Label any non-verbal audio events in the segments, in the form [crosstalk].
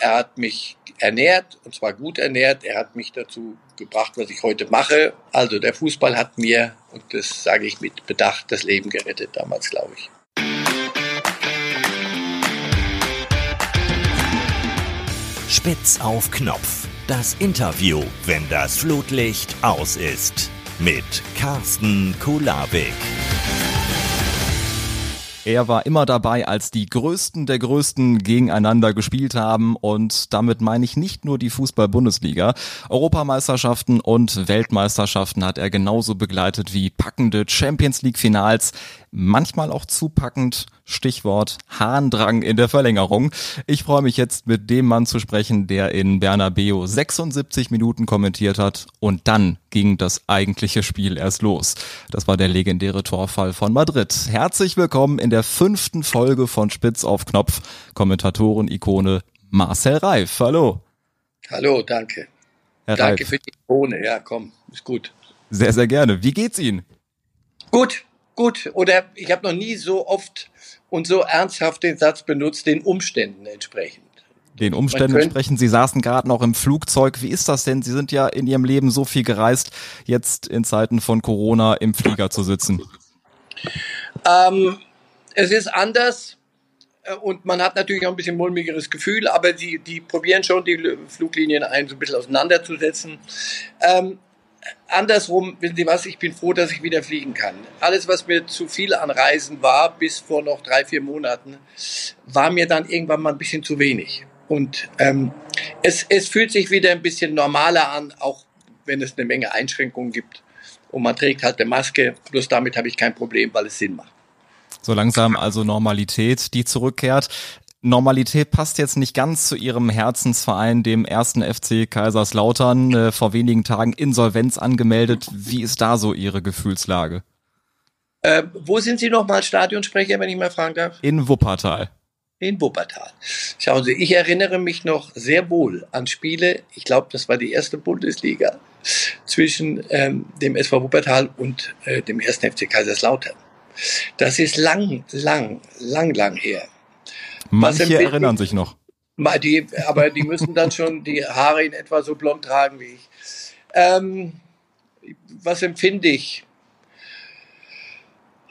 er hat mich ernährt, und zwar gut ernährt. Er hat mich dazu gebracht, was ich heute mache. Also der Fußball hat mir, und das sage ich mit Bedacht, das Leben gerettet damals, glaube ich. Spitz auf Knopf. Das Interview, wenn das Flutlicht aus ist. Mit Carsten Kulabik. Er war immer dabei, als die Größten der Größten gegeneinander gespielt haben und damit meine ich nicht nur die Fußball-Bundesliga. Europameisterschaften und Weltmeisterschaften hat er genauso begleitet wie packende Champions League-Finals manchmal auch zupackend. Stichwort Harndrang in der Verlängerung. Ich freue mich jetzt mit dem Mann zu sprechen, der in Bernabeu 76 Minuten kommentiert hat und dann ging das eigentliche Spiel erst los. Das war der legendäre Torfall von Madrid. Herzlich willkommen in der fünften Folge von Spitz auf Knopf. Kommentatoren-Ikone Marcel Reif. Hallo. Hallo, danke. Herr danke Reif. für die Ikone. Ja, komm, ist gut. Sehr, sehr gerne. Wie geht's Ihnen? Gut, gut. Oder ich habe noch nie so oft und so ernsthaft den Satz benutzt, den Umständen entsprechend. Den Umständen entsprechend. Sie saßen gerade noch im Flugzeug. Wie ist das denn? Sie sind ja in Ihrem Leben so viel gereist, jetzt in Zeiten von Corona im Flieger zu sitzen. Ähm, es ist anders äh, und man hat natürlich auch ein bisschen mulmigeres Gefühl, aber die, die probieren schon, die Fluglinien ein so ein bisschen auseinanderzusetzen. Ähm, andersrum, wissen Sie was, ich bin froh, dass ich wieder fliegen kann. Alles, was mir zu viel an Reisen war, bis vor noch drei, vier Monaten, war mir dann irgendwann mal ein bisschen zu wenig. Und ähm, es, es fühlt sich wieder ein bisschen normaler an, auch wenn es eine Menge Einschränkungen gibt. Und man trägt halt eine Maske, bloß damit habe ich kein Problem, weil es Sinn macht. So langsam also Normalität, die zurückkehrt. Normalität passt jetzt nicht ganz zu ihrem Herzensverein, dem ersten FC Kaiserslautern, äh, vor wenigen Tagen Insolvenz angemeldet. Wie ist da so Ihre Gefühlslage? Äh, wo sind Sie nochmal Stadionsprecher, wenn ich mal fragen darf? In Wuppertal. In Wuppertal. Schauen Sie, ich erinnere mich noch sehr wohl an Spiele, ich glaube, das war die erste Bundesliga, zwischen ähm, dem SV Wuppertal und äh, dem ersten FC Kaiserslautern. Das ist lang, lang, lang, lang her. Manche erinnern sich noch. Die, aber die müssen dann schon die Haare in etwa so blond tragen wie ich. Ähm, was empfinde ich?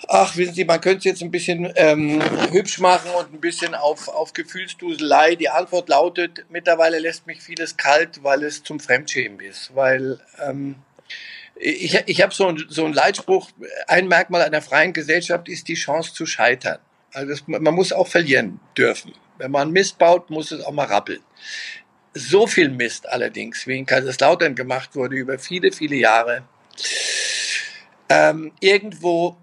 Ach, wissen Sie, man könnte es jetzt ein bisschen ähm, hübsch machen und ein bisschen auf, auf Gefühlsduselei. Die Antwort lautet, mittlerweile lässt mich vieles kalt, weil es zum Fremdschämen ist. Weil ähm, ich, ich habe so, so einen Leitspruch, ein Merkmal einer freien Gesellschaft ist die Chance zu scheitern. Also das, man muss auch verlieren dürfen. Wenn man Mist baut, muss es auch mal rappeln. So viel Mist allerdings, wie in Kaiserslautern gemacht wurde über viele, viele Jahre. Ähm, irgendwo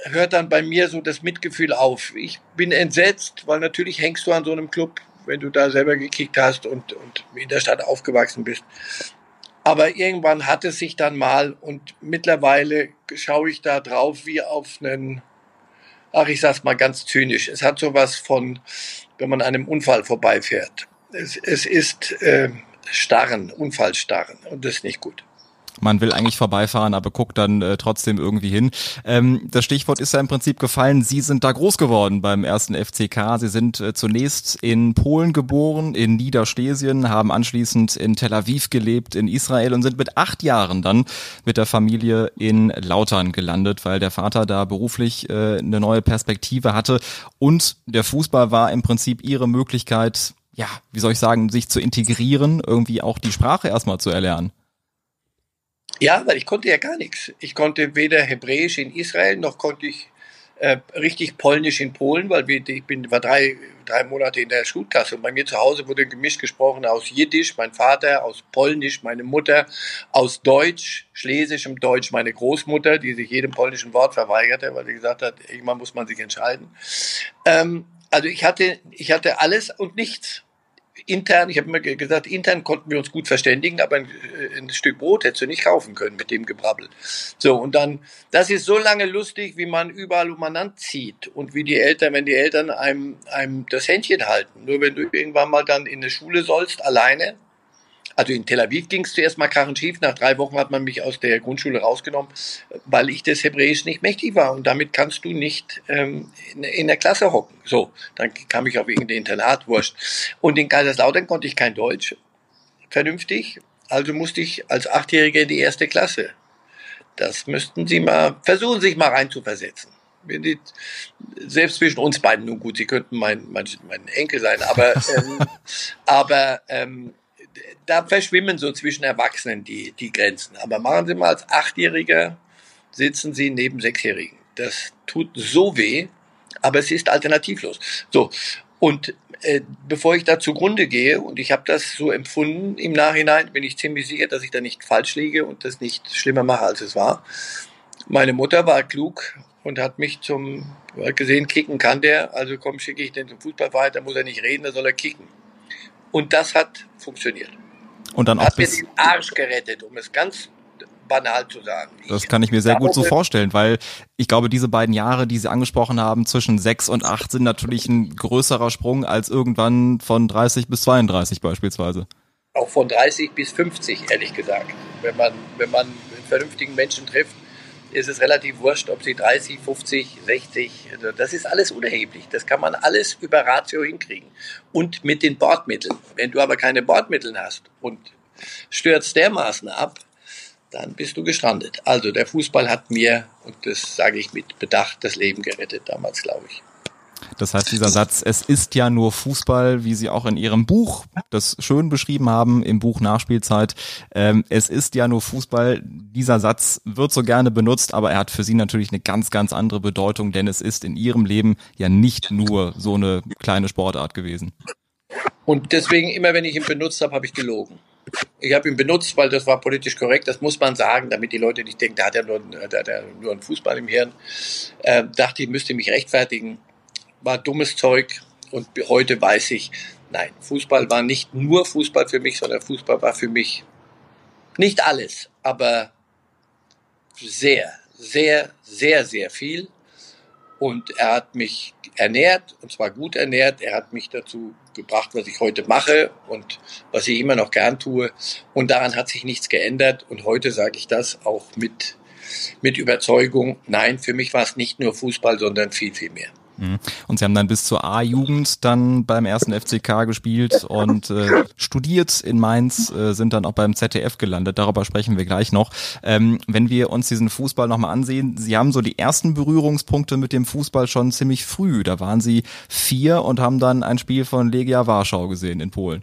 hört dann bei mir so das Mitgefühl auf. Ich bin entsetzt, weil natürlich hängst du an so einem Club, wenn du da selber gekickt hast und, und in der Stadt aufgewachsen bist. Aber irgendwann hat es sich dann mal und mittlerweile schaue ich da drauf wie auf einen ach, ich sag's mal ganz zynisch, es hat sowas von, wenn man einem Unfall vorbeifährt. Es, es ist äh, Starren, Unfallstarren und das ist nicht gut. Man will eigentlich vorbeifahren, aber guckt dann äh, trotzdem irgendwie hin. Ähm, das Stichwort ist ja im Prinzip gefallen. Sie sind da groß geworden beim ersten FCK. Sie sind äh, zunächst in Polen geboren, in Niederschlesien, haben anschließend in Tel Aviv gelebt, in Israel und sind mit acht Jahren dann mit der Familie in Lautern gelandet, weil der Vater da beruflich äh, eine neue Perspektive hatte. Und der Fußball war im Prinzip ihre Möglichkeit, ja, wie soll ich sagen, sich zu integrieren, irgendwie auch die Sprache erstmal zu erlernen. Ja, weil ich konnte ja gar nichts. Ich konnte weder Hebräisch in Israel, noch konnte ich äh, richtig Polnisch in Polen, weil wir, ich bin, war drei, drei Monate in der Schulklasse und bei mir zu Hause wurde gemischt gesprochen aus Jiddisch, mein Vater, aus Polnisch, meine Mutter, aus Deutsch, Schlesischem Deutsch, meine Großmutter, die sich jedem polnischen Wort verweigerte, weil sie gesagt hat, irgendwann muss man sich entscheiden. Ähm, also ich hatte, ich hatte alles und nichts intern, ich habe immer gesagt, intern konnten wir uns gut verständigen, aber ein, äh, ein, Stück Brot hättest du nicht kaufen können mit dem Gebrabbel. So, und dann, das ist so lange lustig, wie man überall umeinander zieht und wie die Eltern, wenn die Eltern einem, einem das Händchen halten. Nur wenn du irgendwann mal dann in eine Schule sollst, alleine, Also in Tel Aviv ging es zuerst mal krachend schief. Nach drei Wochen hat man mich aus der Grundschule rausgenommen, weil ich des Hebräisch nicht mächtig war. Und damit kannst du nicht ähm, in, in, der Klasse hocken. So, dann kam ich auf irgendein Internat, wurscht. Und in Kaiserslautern konnte ich kein Deutsch vernünftig. Also musste ich als Achtjähriger in die erste Klasse. Das müssten Sie mal versuchen, sich mal reinzuversetzen. Selbst zwischen uns beiden, nun gut, Sie könnten mein, mein, mein Enkel sein, aber, ähm, [laughs] aber ähm, da verschwimmen so zwischen Erwachsenen die, die Grenzen. Aber machen Sie mal als Achtjähriger, sitzen Sie neben Sechsjährigen. Das tut so weh, aber es ist alternativlos. So, und äh, bevor ich da zugrunde gehe, und ich habe das so empfunden im Nachhinein, bin ich ziemlich sicher, dass ich da nicht falsch liege und das nicht schlimmer mache, als es war. Meine Mutter war klug und hat mich zum, hat gesehen, kicken kann der, also komm, schicke ich den zum Fußballverein, da muss er nicht reden, da soll er kicken. Und das hat funktioniert. Und dann auch hat mir den Arsch gerettet, um es ganz banal zu sagen. Das kann ich mir sehr gut so vorstellen, weil ich glaube, diese beiden Jahre, die Sie angesprochen haben, zwischen sechs und acht sind natürlich ein größerer Sprung als irgendwann von 30 bis 32 beispielsweise. Auch von 30 bis 50, ehrlich gesagt. Wenn man, wenn man einen vernünftigen Menschen trifft, ist es relativ wurscht, ob sie 30, 50, 60, das ist alles unerheblich. Das kann man alles über Ratio hinkriegen. Und mit den Bordmitteln. Wenn du aber keine Bordmittel hast und stürzt dermaßen ab, dann bist du gestrandet. Also der Fußball hat mir, und das sage ich mit Bedacht, das Leben gerettet damals, glaube ich. Das heißt, dieser Satz, es ist ja nur Fußball, wie Sie auch in Ihrem Buch das schön beschrieben haben, im Buch Nachspielzeit, ähm, es ist ja nur Fußball, dieser Satz wird so gerne benutzt, aber er hat für Sie natürlich eine ganz, ganz andere Bedeutung, denn es ist in Ihrem Leben ja nicht nur so eine kleine Sportart gewesen. Und deswegen, immer wenn ich ihn benutzt habe, habe ich gelogen. Ich habe ihn benutzt, weil das war politisch korrekt, das muss man sagen, damit die Leute nicht denken, da hat er nur, da hat er nur einen Fußball im Hirn. Äh, dachte ich, müsste mich rechtfertigen. War dummes Zeug und heute weiß ich, nein, Fußball war nicht nur Fußball für mich, sondern Fußball war für mich nicht alles, aber sehr, sehr, sehr, sehr viel. Und er hat mich ernährt, und zwar gut ernährt. Er hat mich dazu gebracht, was ich heute mache und was ich immer noch gern tue. Und daran hat sich nichts geändert. Und heute sage ich das auch mit, mit Überzeugung. Nein, für mich war es nicht nur Fußball, sondern viel, viel mehr. Mhm. Und Sie haben dann bis zur A-Jugend dann beim ersten FCK gespielt und äh, studiert in Mainz, äh, sind dann auch beim ZDF gelandet. Darüber sprechen wir gleich noch. Ähm, wenn wir uns diesen Fußball nochmal ansehen, Sie haben so die ersten Berührungspunkte mit dem Fußball schon ziemlich früh. Da waren Sie vier und haben dann ein Spiel von Legia Warschau gesehen in Polen.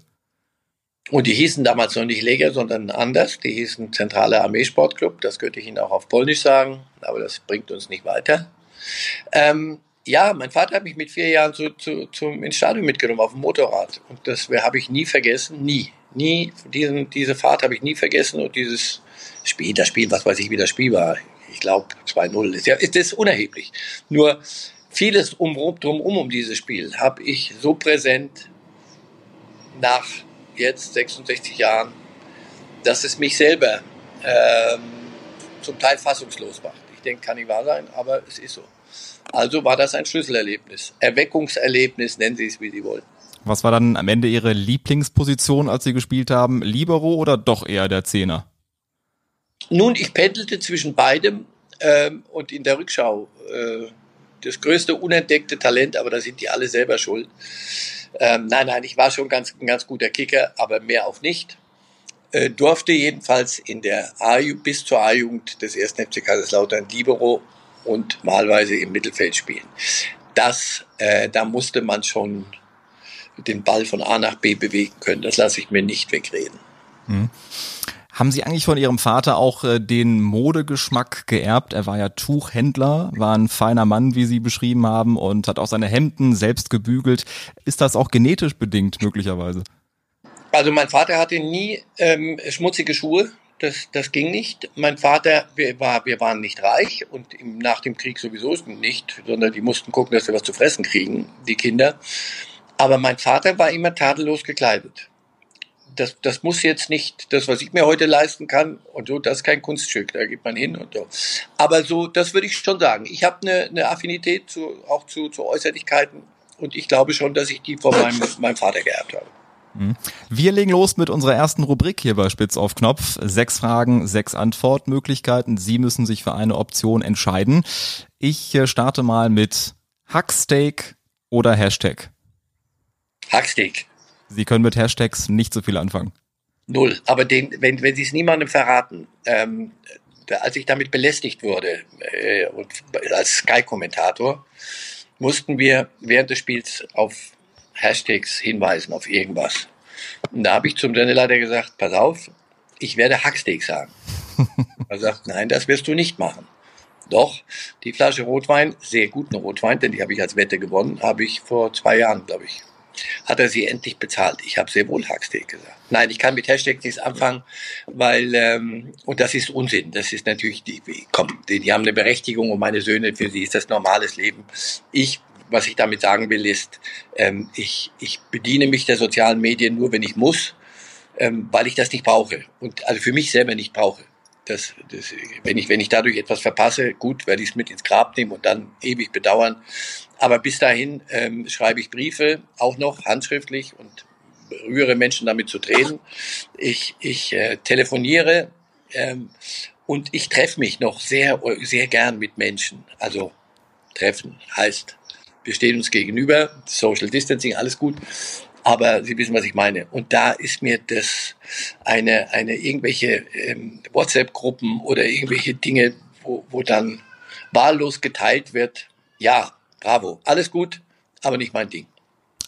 Und die hießen damals noch nicht Legia, sondern anders. Die hießen Zentrale Armeesportclub. Das könnte ich Ihnen auch auf Polnisch sagen, aber das bringt uns nicht weiter. Ähm, ja, mein Vater hat mich mit vier Jahren zu, zu, zum ins Stadion mitgenommen auf dem Motorrad. Und das habe ich nie vergessen, nie. Nie, diesen, diese Fahrt habe ich nie vergessen und dieses Spiel, das Spiel, was weiß ich, wie das Spiel war. Ich glaube 2-0. Ist ja, ist das unerheblich. Nur vieles um, drumherum um dieses Spiel habe ich so präsent nach jetzt 66 Jahren, dass es mich selber ähm, zum Teil fassungslos macht. Ich denke, kann nicht wahr sein, aber es ist so. Also war das ein Schlüsselerlebnis. Erweckungserlebnis, nennen Sie es, wie Sie wollen. Was war dann am Ende Ihre Lieblingsposition, als Sie gespielt haben? Libero oder doch eher der Zehner? Nun, ich pendelte zwischen beidem ähm, und in der Rückschau äh, das größte unentdeckte Talent, aber da sind die alle selber schuld. Ähm, nein, nein, ich war schon ganz, ein ganz guter Kicker, aber mehr auch nicht. Äh, durfte jedenfalls in der A bis zur A-Jugend des ersten FC Kaiserslautern Libero und malweise im Mittelfeld spielen. Das, äh, da musste man schon den Ball von A nach B bewegen können. Das lasse ich mir nicht wegreden. Hm. Haben Sie eigentlich von Ihrem Vater auch äh, den Modegeschmack geerbt? Er war ja Tuchhändler, war ein feiner Mann, wie Sie beschrieben haben, und hat auch seine Hemden selbst gebügelt. Ist das auch genetisch bedingt möglicherweise? Also mein Vater hatte nie ähm, schmutzige Schuhe das, das ging nicht. Mein Vater, wir, war, wir waren nicht reich und im, nach dem Krieg sowieso nicht, sondern die mussten gucken, dass wir was zu fressen kriegen, die Kinder. Aber mein Vater war immer tadellos gekleidet. Das, das muss jetzt nicht das, was ich mir heute leisten kann und so, das ist kein Kunststück, da geht man hin und so. Aber so, das würde ich schon sagen. Ich habe eine, eine Affinität zu, auch zu, zu Äußerlichkeiten und ich glaube schon, dass ich die von meinem, meinem Vater geerbt habe. Mhm. Wir legen los mit unserer ersten Rubrik hier bei Spitz auf Knopf. Sechs Fragen, sechs Antwortmöglichkeiten. Sie müssen sich für eine Option entscheiden. Ich äh, starte mal mit Hacksteak oder Hashtag. Hacksteak. Sie können mit Hashtags nicht so viel anfangen. Null. Aber den, wenn, wenn Sie es niemandem verraten, ähm, da, als ich damit belästigt wurde äh, und als Sky-Kommentator, mussten wir während des Spiels auf Hashtags hinweisen, auf irgendwas. Und da habe ich zum Sendeleiter gesagt, pass auf, ich werde Hacksteak sagen. [laughs] er sagt, nein, das wirst du nicht machen. Doch, die Flasche Rotwein, sehr guten Rotwein, denn die habe ich als Wette gewonnen, habe ich vor zwei Jahren, glaube ich, hat er sie endlich bezahlt. Ich habe sehr wohl Hacksteak gesagt. Nein, ich kann mit Hashtag nichts anfangen, weil, ähm, und das ist Unsinn. Das ist natürlich, die, komm, die, die haben eine Berechtigung und meine Söhne, für sie ist das normales Leben. Ich, was ich damit sagen will, ist, ähm, ich, ich bediene mich der sozialen Medien nur, wenn ich muss, ähm, weil ich das nicht brauche. Und also für mich selber nicht brauche. Das, das, wenn, ich, wenn ich dadurch etwas verpasse, gut, werde ich es mit ins Grab nehmen und dann ewig bedauern. Aber bis dahin ähm, schreibe ich Briefe, auch noch handschriftlich und rühre Menschen damit zu Tränen. Ich, ich äh, telefoniere ähm, und ich treffe mich noch sehr, sehr gern mit Menschen. Also treffen heißt, wir stehen uns gegenüber, Social Distancing, alles gut. Aber Sie wissen, was ich meine. Und da ist mir das eine, eine irgendwelche ähm, WhatsApp-Gruppen oder irgendwelche Dinge, wo, wo dann wahllos geteilt wird. Ja, bravo, alles gut, aber nicht mein Ding.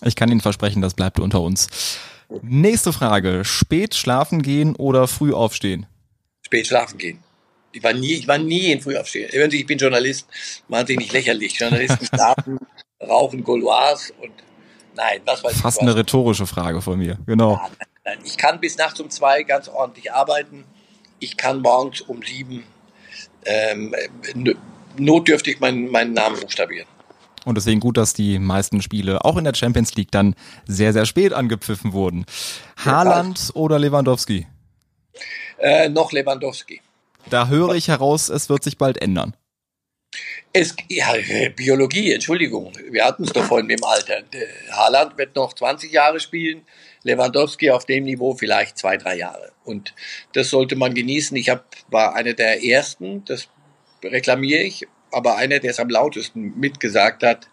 Ich kann Ihnen versprechen, das bleibt unter uns. Nächste Frage. Spät schlafen gehen oder früh aufstehen? Spät schlafen gehen. Ich war nie, ich war nie in Frühaufstehen. Ich bin Journalist, machen Sie nicht lächerlich. Journalisten [laughs] schlafen, rauchen Gauloirs und Nein, was weiß Fast ich. eine rhetorische Frage von mir, genau. Ja, nein, nein. Ich kann bis nachts um zwei ganz ordentlich arbeiten. Ich kann morgens um sieben ähm, notdürftig meinen, meinen Namen buchstabieren. Und deswegen gut, dass die meisten Spiele auch in der Champions League dann sehr, sehr spät angepfiffen wurden. Haaland oder Lewandowski? Äh, noch Lewandowski. Da höre ich heraus, es wird sich bald ändern. Es, ja, Biologie, Entschuldigung, wir hatten es doch vorhin im Alter. Haaland wird noch 20 Jahre spielen, Lewandowski auf dem Niveau vielleicht zwei, drei Jahre. Und das sollte man genießen. Ich hab, war einer der Ersten, das reklamiere ich, aber einer, der es am lautesten mitgesagt hat,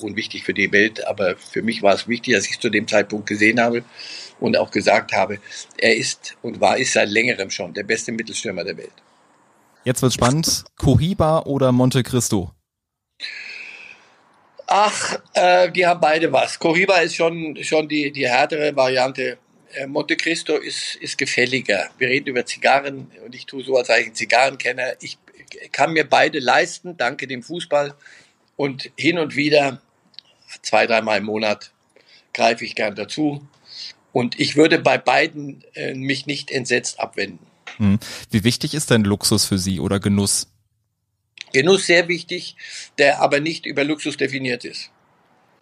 unwichtig für die Welt, aber für mich war es wichtig, dass ich es zu dem Zeitpunkt gesehen habe und auch gesagt habe, er ist und war ist seit längerem schon der beste Mittelstürmer der Welt. Jetzt wird's spannend. Cohiba oder Monte Cristo? Ach, äh, die haben beide was. Cohiba ist schon, schon die, die härtere Variante. Äh, Monte Cristo ist, ist gefälliger. Wir reden über Zigarren und ich tue so, als sei ich ein Zigarrenkenner. Ich kann mir beide leisten, danke dem Fußball. Und hin und wieder, zwei, dreimal im Monat, greife ich gern dazu. Und ich würde bei beiden äh, mich nicht entsetzt abwenden. Hm. Wie wichtig ist denn Luxus für Sie oder Genuss? Genuss sehr wichtig, der aber nicht über Luxus definiert ist.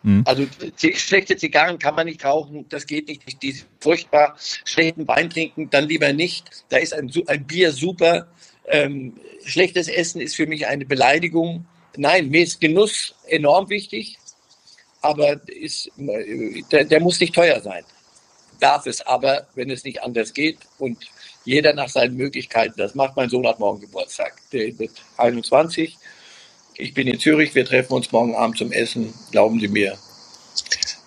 Hm. Also schlechte Zigarren kann man nicht rauchen, das geht nicht. Die furchtbar schlechten Wein trinken, dann lieber nicht. Da ist ein, ein Bier super. Ähm, schlechtes Essen ist für mich eine Beleidigung. Nein, mir ist Genuss enorm wichtig, aber ist, der, der muss nicht teuer sein. Darf es aber, wenn es nicht anders geht und jeder nach seinen Möglichkeiten. Das macht mein Sohn hat morgen Geburtstag. Der wird 21. Ich bin in Zürich. Wir treffen uns morgen Abend zum Essen. Glauben Sie mir.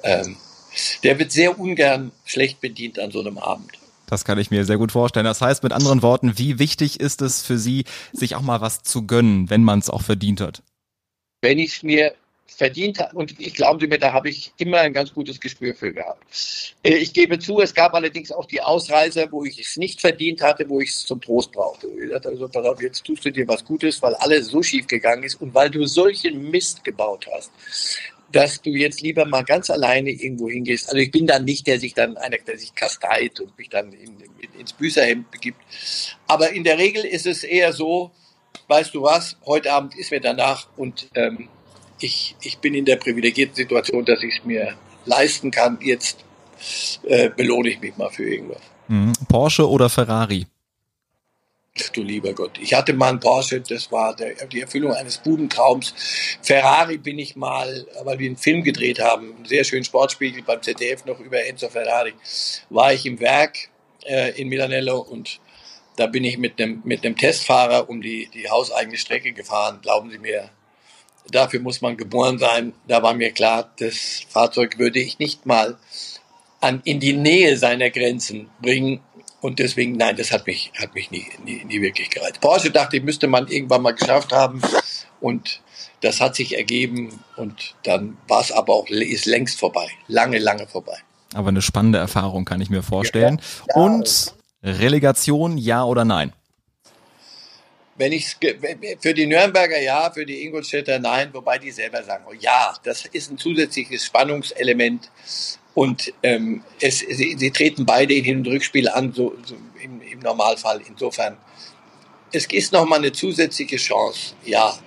Ähm, der wird sehr ungern schlecht bedient an so einem Abend. Das kann ich mir sehr gut vorstellen. Das heißt mit anderen Worten, wie wichtig ist es für Sie, sich auch mal was zu gönnen, wenn man es auch verdient hat? Wenn ich es mir verdient hat. Und ich glaube mir, da habe ich immer ein ganz gutes Gespür für gehabt. Äh, ich gebe zu, es gab allerdings auch die Ausreise, wo ich es nicht verdient hatte, wo ich es zum Trost brauchte. Ich dachte also, pass auf, jetzt tust du dir was Gutes, weil alles so schief gegangen ist und weil du solchen Mist gebaut hast, dass du jetzt lieber mal ganz alleine irgendwo hingehst. Also ich bin dann nicht der sich dann einer, der sich kasteit und mich dann in, in, ins Büßerhemd begibt. Aber in der Regel ist es eher so, weißt du was, heute Abend ist mir danach und ähm, ich, ich bin in der privilegierten Situation, dass ich es mir leisten kann. Jetzt äh, belohne ich mich mal für irgendwas. Mhm. Porsche oder Ferrari? Du lieber Gott. Ich hatte mal einen Porsche, das war der, die Erfüllung eines Bubentraums. Ferrari bin ich mal, weil wir einen Film gedreht haben, einen sehr schönen Sportspiegel beim ZDF noch über Enzo Ferrari, war ich im Werk äh, in Milanello und da bin ich mit einem mit einem Testfahrer um die, die hauseigene Strecke gefahren. Glauben Sie mir, dafür muss man geboren sein. Da war mir klar, das Fahrzeug würde ich nicht mal an, in die Nähe seiner Grenzen bringen. Und deswegen, nein, das hat mich, hat mich nie, nie, nie wirklich gereizt. Porsche dachte ich, müsste man irgendwann mal geschafft haben. Und das hat sich ergeben. Und dann war es aber auch, ist längst vorbei. Lange, lange vorbei. Aber eine spannende Erfahrung kann ich mir vorstellen. Ja, ja. Und Relegation, ja oder nein? Wenn ich für die Nürnberger ja, für die Ingolstädter nein, wobei die selber sagen, oh ja, das ist ein zusätzliches Spannungselement und ähm, es, sie, sie treten beide in Hin- und Rückspiel an, so, so im, im, Normalfall. Insofern, es ist nochmal eine zusätzliche Chance. Ja,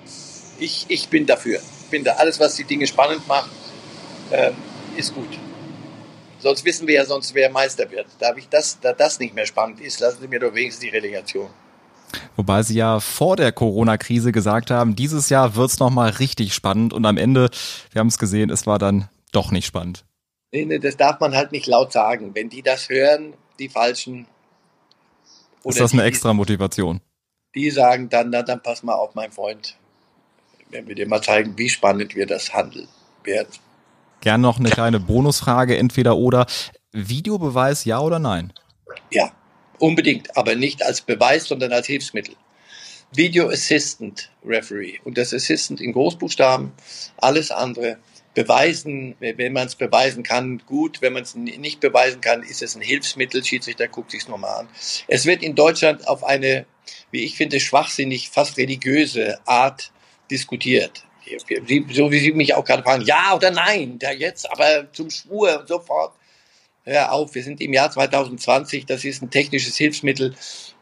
ich, ich bin dafür. Ich bin da. Alles, was die Dinge spannend macht, ähm, ist gut. Sonst wissen wir ja sonst, wer Meister wird. Da, ich das, da das nicht mehr spannend ist, lassen Sie mir doch wenigstens die Relegation. Wobei sie ja vor der Corona-Krise gesagt haben, dieses Jahr wird's noch mal richtig spannend und am Ende, wir haben es gesehen, es war dann doch nicht spannend. Nee, nee, das darf man halt nicht laut sagen. Wenn die das hören, die Falschen. ist das eine die, extra Motivation? Die sagen dann, na, dann pass mal auf, mein Freund. Wenn wir dir mal zeigen, wie spannend wir das handeln werden. Gern noch eine kleine Bonusfrage, entweder oder. Videobeweis, ja oder nein? Ja, Unbedingt, aber nicht als Beweis, sondern als Hilfsmittel. Video Assistant Referee und das Assistant in Großbuchstaben, alles andere beweisen, wenn man es beweisen kann, gut, wenn man es nicht beweisen kann, ist es ein Hilfsmittel, Schiedsrichter guckt sich nochmal an. Es wird in Deutschland auf eine, wie ich finde, schwachsinnig, fast religiöse Art diskutiert. So wie Sie mich auch gerade fragen, ja oder nein, da jetzt aber zum Schwur sofort hör auf, wir sind im Jahr 2020, das ist ein technisches Hilfsmittel.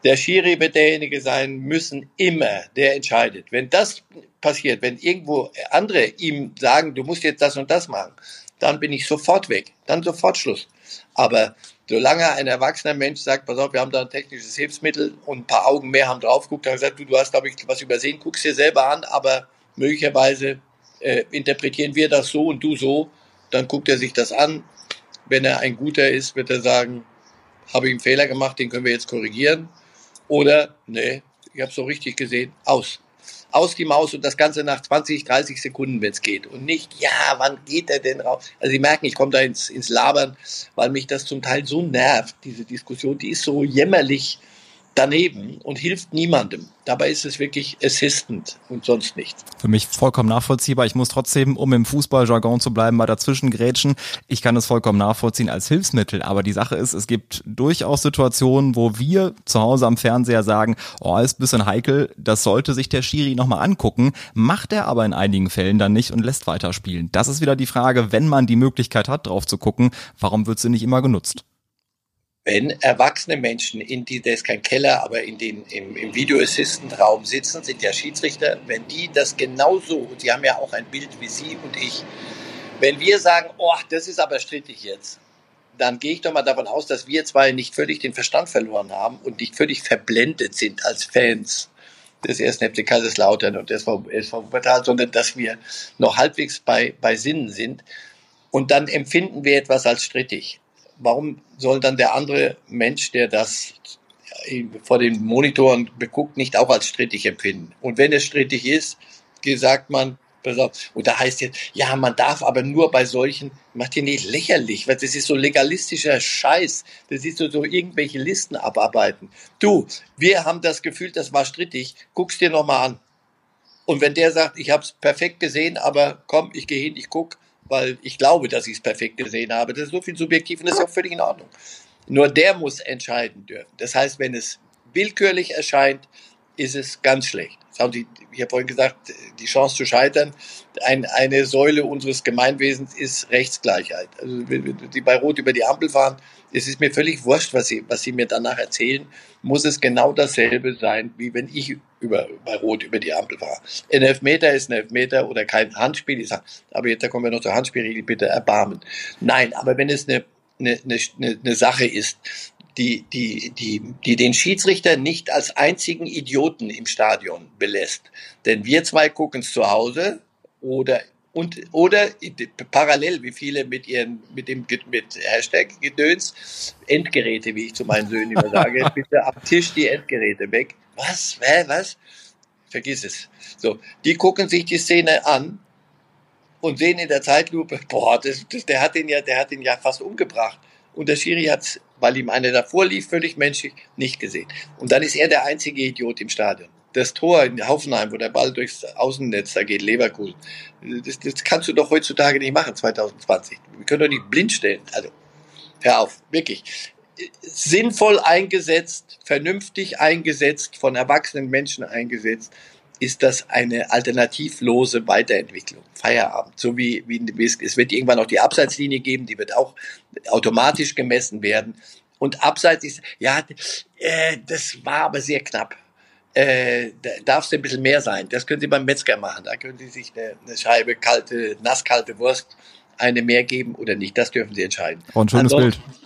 Der Schiri wird derjenige sein müssen, immer, der entscheidet. Wenn das passiert, wenn irgendwo andere ihm sagen, du musst jetzt das und das machen, dann bin ich sofort weg, dann sofort Schluss. Aber solange ein erwachsener Mensch sagt, pass auf, wir haben da ein technisches Hilfsmittel und ein paar Augen mehr haben drauf geguckt, dann gesagt, du, du hast, glaube ich, was übersehen, guck's dir selber an, aber möglicherweise äh, interpretieren wir das so und du so, dann guckt er sich das an, wenn er ein guter ist, wird er sagen, habe ich einen Fehler gemacht, den können wir jetzt korrigieren. Oder, nee, ich habe es so richtig gesehen, aus. Aus die Maus und das Ganze nach 20, 30 Sekunden, wenn es geht. Und nicht, ja, wann geht er denn raus? Also Sie merken, ich komme da ins, ins Labern, weil mich das zum Teil so nervt, diese Diskussion, die ist so jämmerlich daneben und hilft niemandem. Dabei ist es wirklich Assistant und sonst nichts. Für mich vollkommen nachvollziehbar. Ich muss trotzdem, um im Fußballjargon zu bleiben, mal dazwischen grätschen. Ich kann es vollkommen nachvollziehen als Hilfsmittel. Aber die Sache ist, es gibt durchaus Situationen, wo wir zu Hause am Fernseher sagen, oh, ist ein bisschen heikel, das sollte sich der Schiri nochmal angucken. Macht er aber in einigen Fällen dann nicht und lässt weiterspielen. Das ist wieder die Frage, wenn man die Möglichkeit hat, drauf zu gucken, warum wird sie nicht immer genutzt? Wenn erwachsene Menschen in die, der ist kein Keller, aber in den, im, im Video Assistant Raum sitzen, sind ja Schiedsrichter, wenn die das genauso, und sie haben ja auch ein Bild wie Sie und ich, wenn wir sagen, oh, das ist aber strittig jetzt, dann gehe ich doch mal davon aus, dass wir zwei nicht völlig den Verstand verloren haben und nicht völlig verblendet sind als Fans des ersten FC Kaiserslautern und des SV Wuppertal, sondern dass wir noch halbwegs bei, bei Sinnen sind. Und dann empfinden wir etwas als strittig warum soll dann der andere Mensch, der das vor den Monitoren beguckt, nicht auch als strittig empfinden? Und wenn es strittig ist, sagt man, und da heißt jetzt, ja, man darf aber nur bei solchen, macht ihr nicht lächerlich, weil das ist so legalistischer Scheiß. Das ist so, so irgendwelche Listen abarbeiten. Du, wir haben das Gefühl, das war strittig, guck's dir nochmal an. Und wenn der sagt, ich habe es perfekt gesehen, aber komm, ich gehe hin, ich guck, weil ich glaube, dass ich es perfekt gesehen habe. Das ist so viel subjektiv und das ist auch völlig in Ordnung. Nur der muss entscheiden dürfen. Das heißt, wenn es willkürlich erscheint, ist es ganz schlecht. Sie, ich habe vorhin gesagt, die Chance zu scheitern, ein, eine Säule unseres Gemeinwesens ist Rechtsgleichheit. Also wenn die bei Rot über die Ampel fahren, es ist mir völlig wurscht, was Sie, was Sie mir danach erzählen, muss es genau dasselbe sein, wie wenn ich über, bei Rot über die Ampel fahre. Ein Elfmeter ist ein Elfmeter oder kein Handspiel. Ich sage, aber jetzt da kommen wir noch zur Handspielregel, bitte erbarmen. Nein, aber wenn es eine, eine, eine, eine Sache ist, die, die, die, die den Schiedsrichter nicht als einzigen Idioten im Stadion belässt. Denn wir zwei gucken es zu Hause oder und oder parallel wie viele mit ihren mit dem mit Hashtag Gedöns Endgeräte, wie ich zu meinen Söhnen immer sage, [laughs] bitte ab Tisch die Endgeräte weg. Was? Hä, was? Vergiss es. So, die gucken sich die Szene an und sehen in der Zeitlupe, boah, das, das, der hat ihn ja, der hat ihn ja fast umgebracht. Und der Schiri hat weil ihm einer davor lief, völlig menschlich, nicht gesehen. Und dann ist er der einzige Idiot im Stadion. Das Tor in Hoffenheim, wo der Ball durchs Außennetz da geht, Leverkusen, das, das kannst du doch heutzutage nicht machen, 2020. Wir können doch nicht blind stellen. Also, hör auf, wirklich. Sinnvoll eingesetzt, vernünftig eingesetzt, von erwachsenen Menschen eingesetzt, ist das eine alternativlose Weiterentwicklung. Feierabend. So wie, wie es wird irgendwann auch die Abseitslinie geben, die wird auch automatisch gemessen werden. Und Abseits ist, ja, äh, das war aber sehr knapp. Äh, da darf es ein bisschen mehr sein. Das können Sie beim Metzger machen. Da können Sie sich eine, eine Scheibe kalte, nasskalte Wurst eine mehr geben oder nicht. Das dürfen Sie entscheiden. Oh, ein schönes Ansonsten, Bild.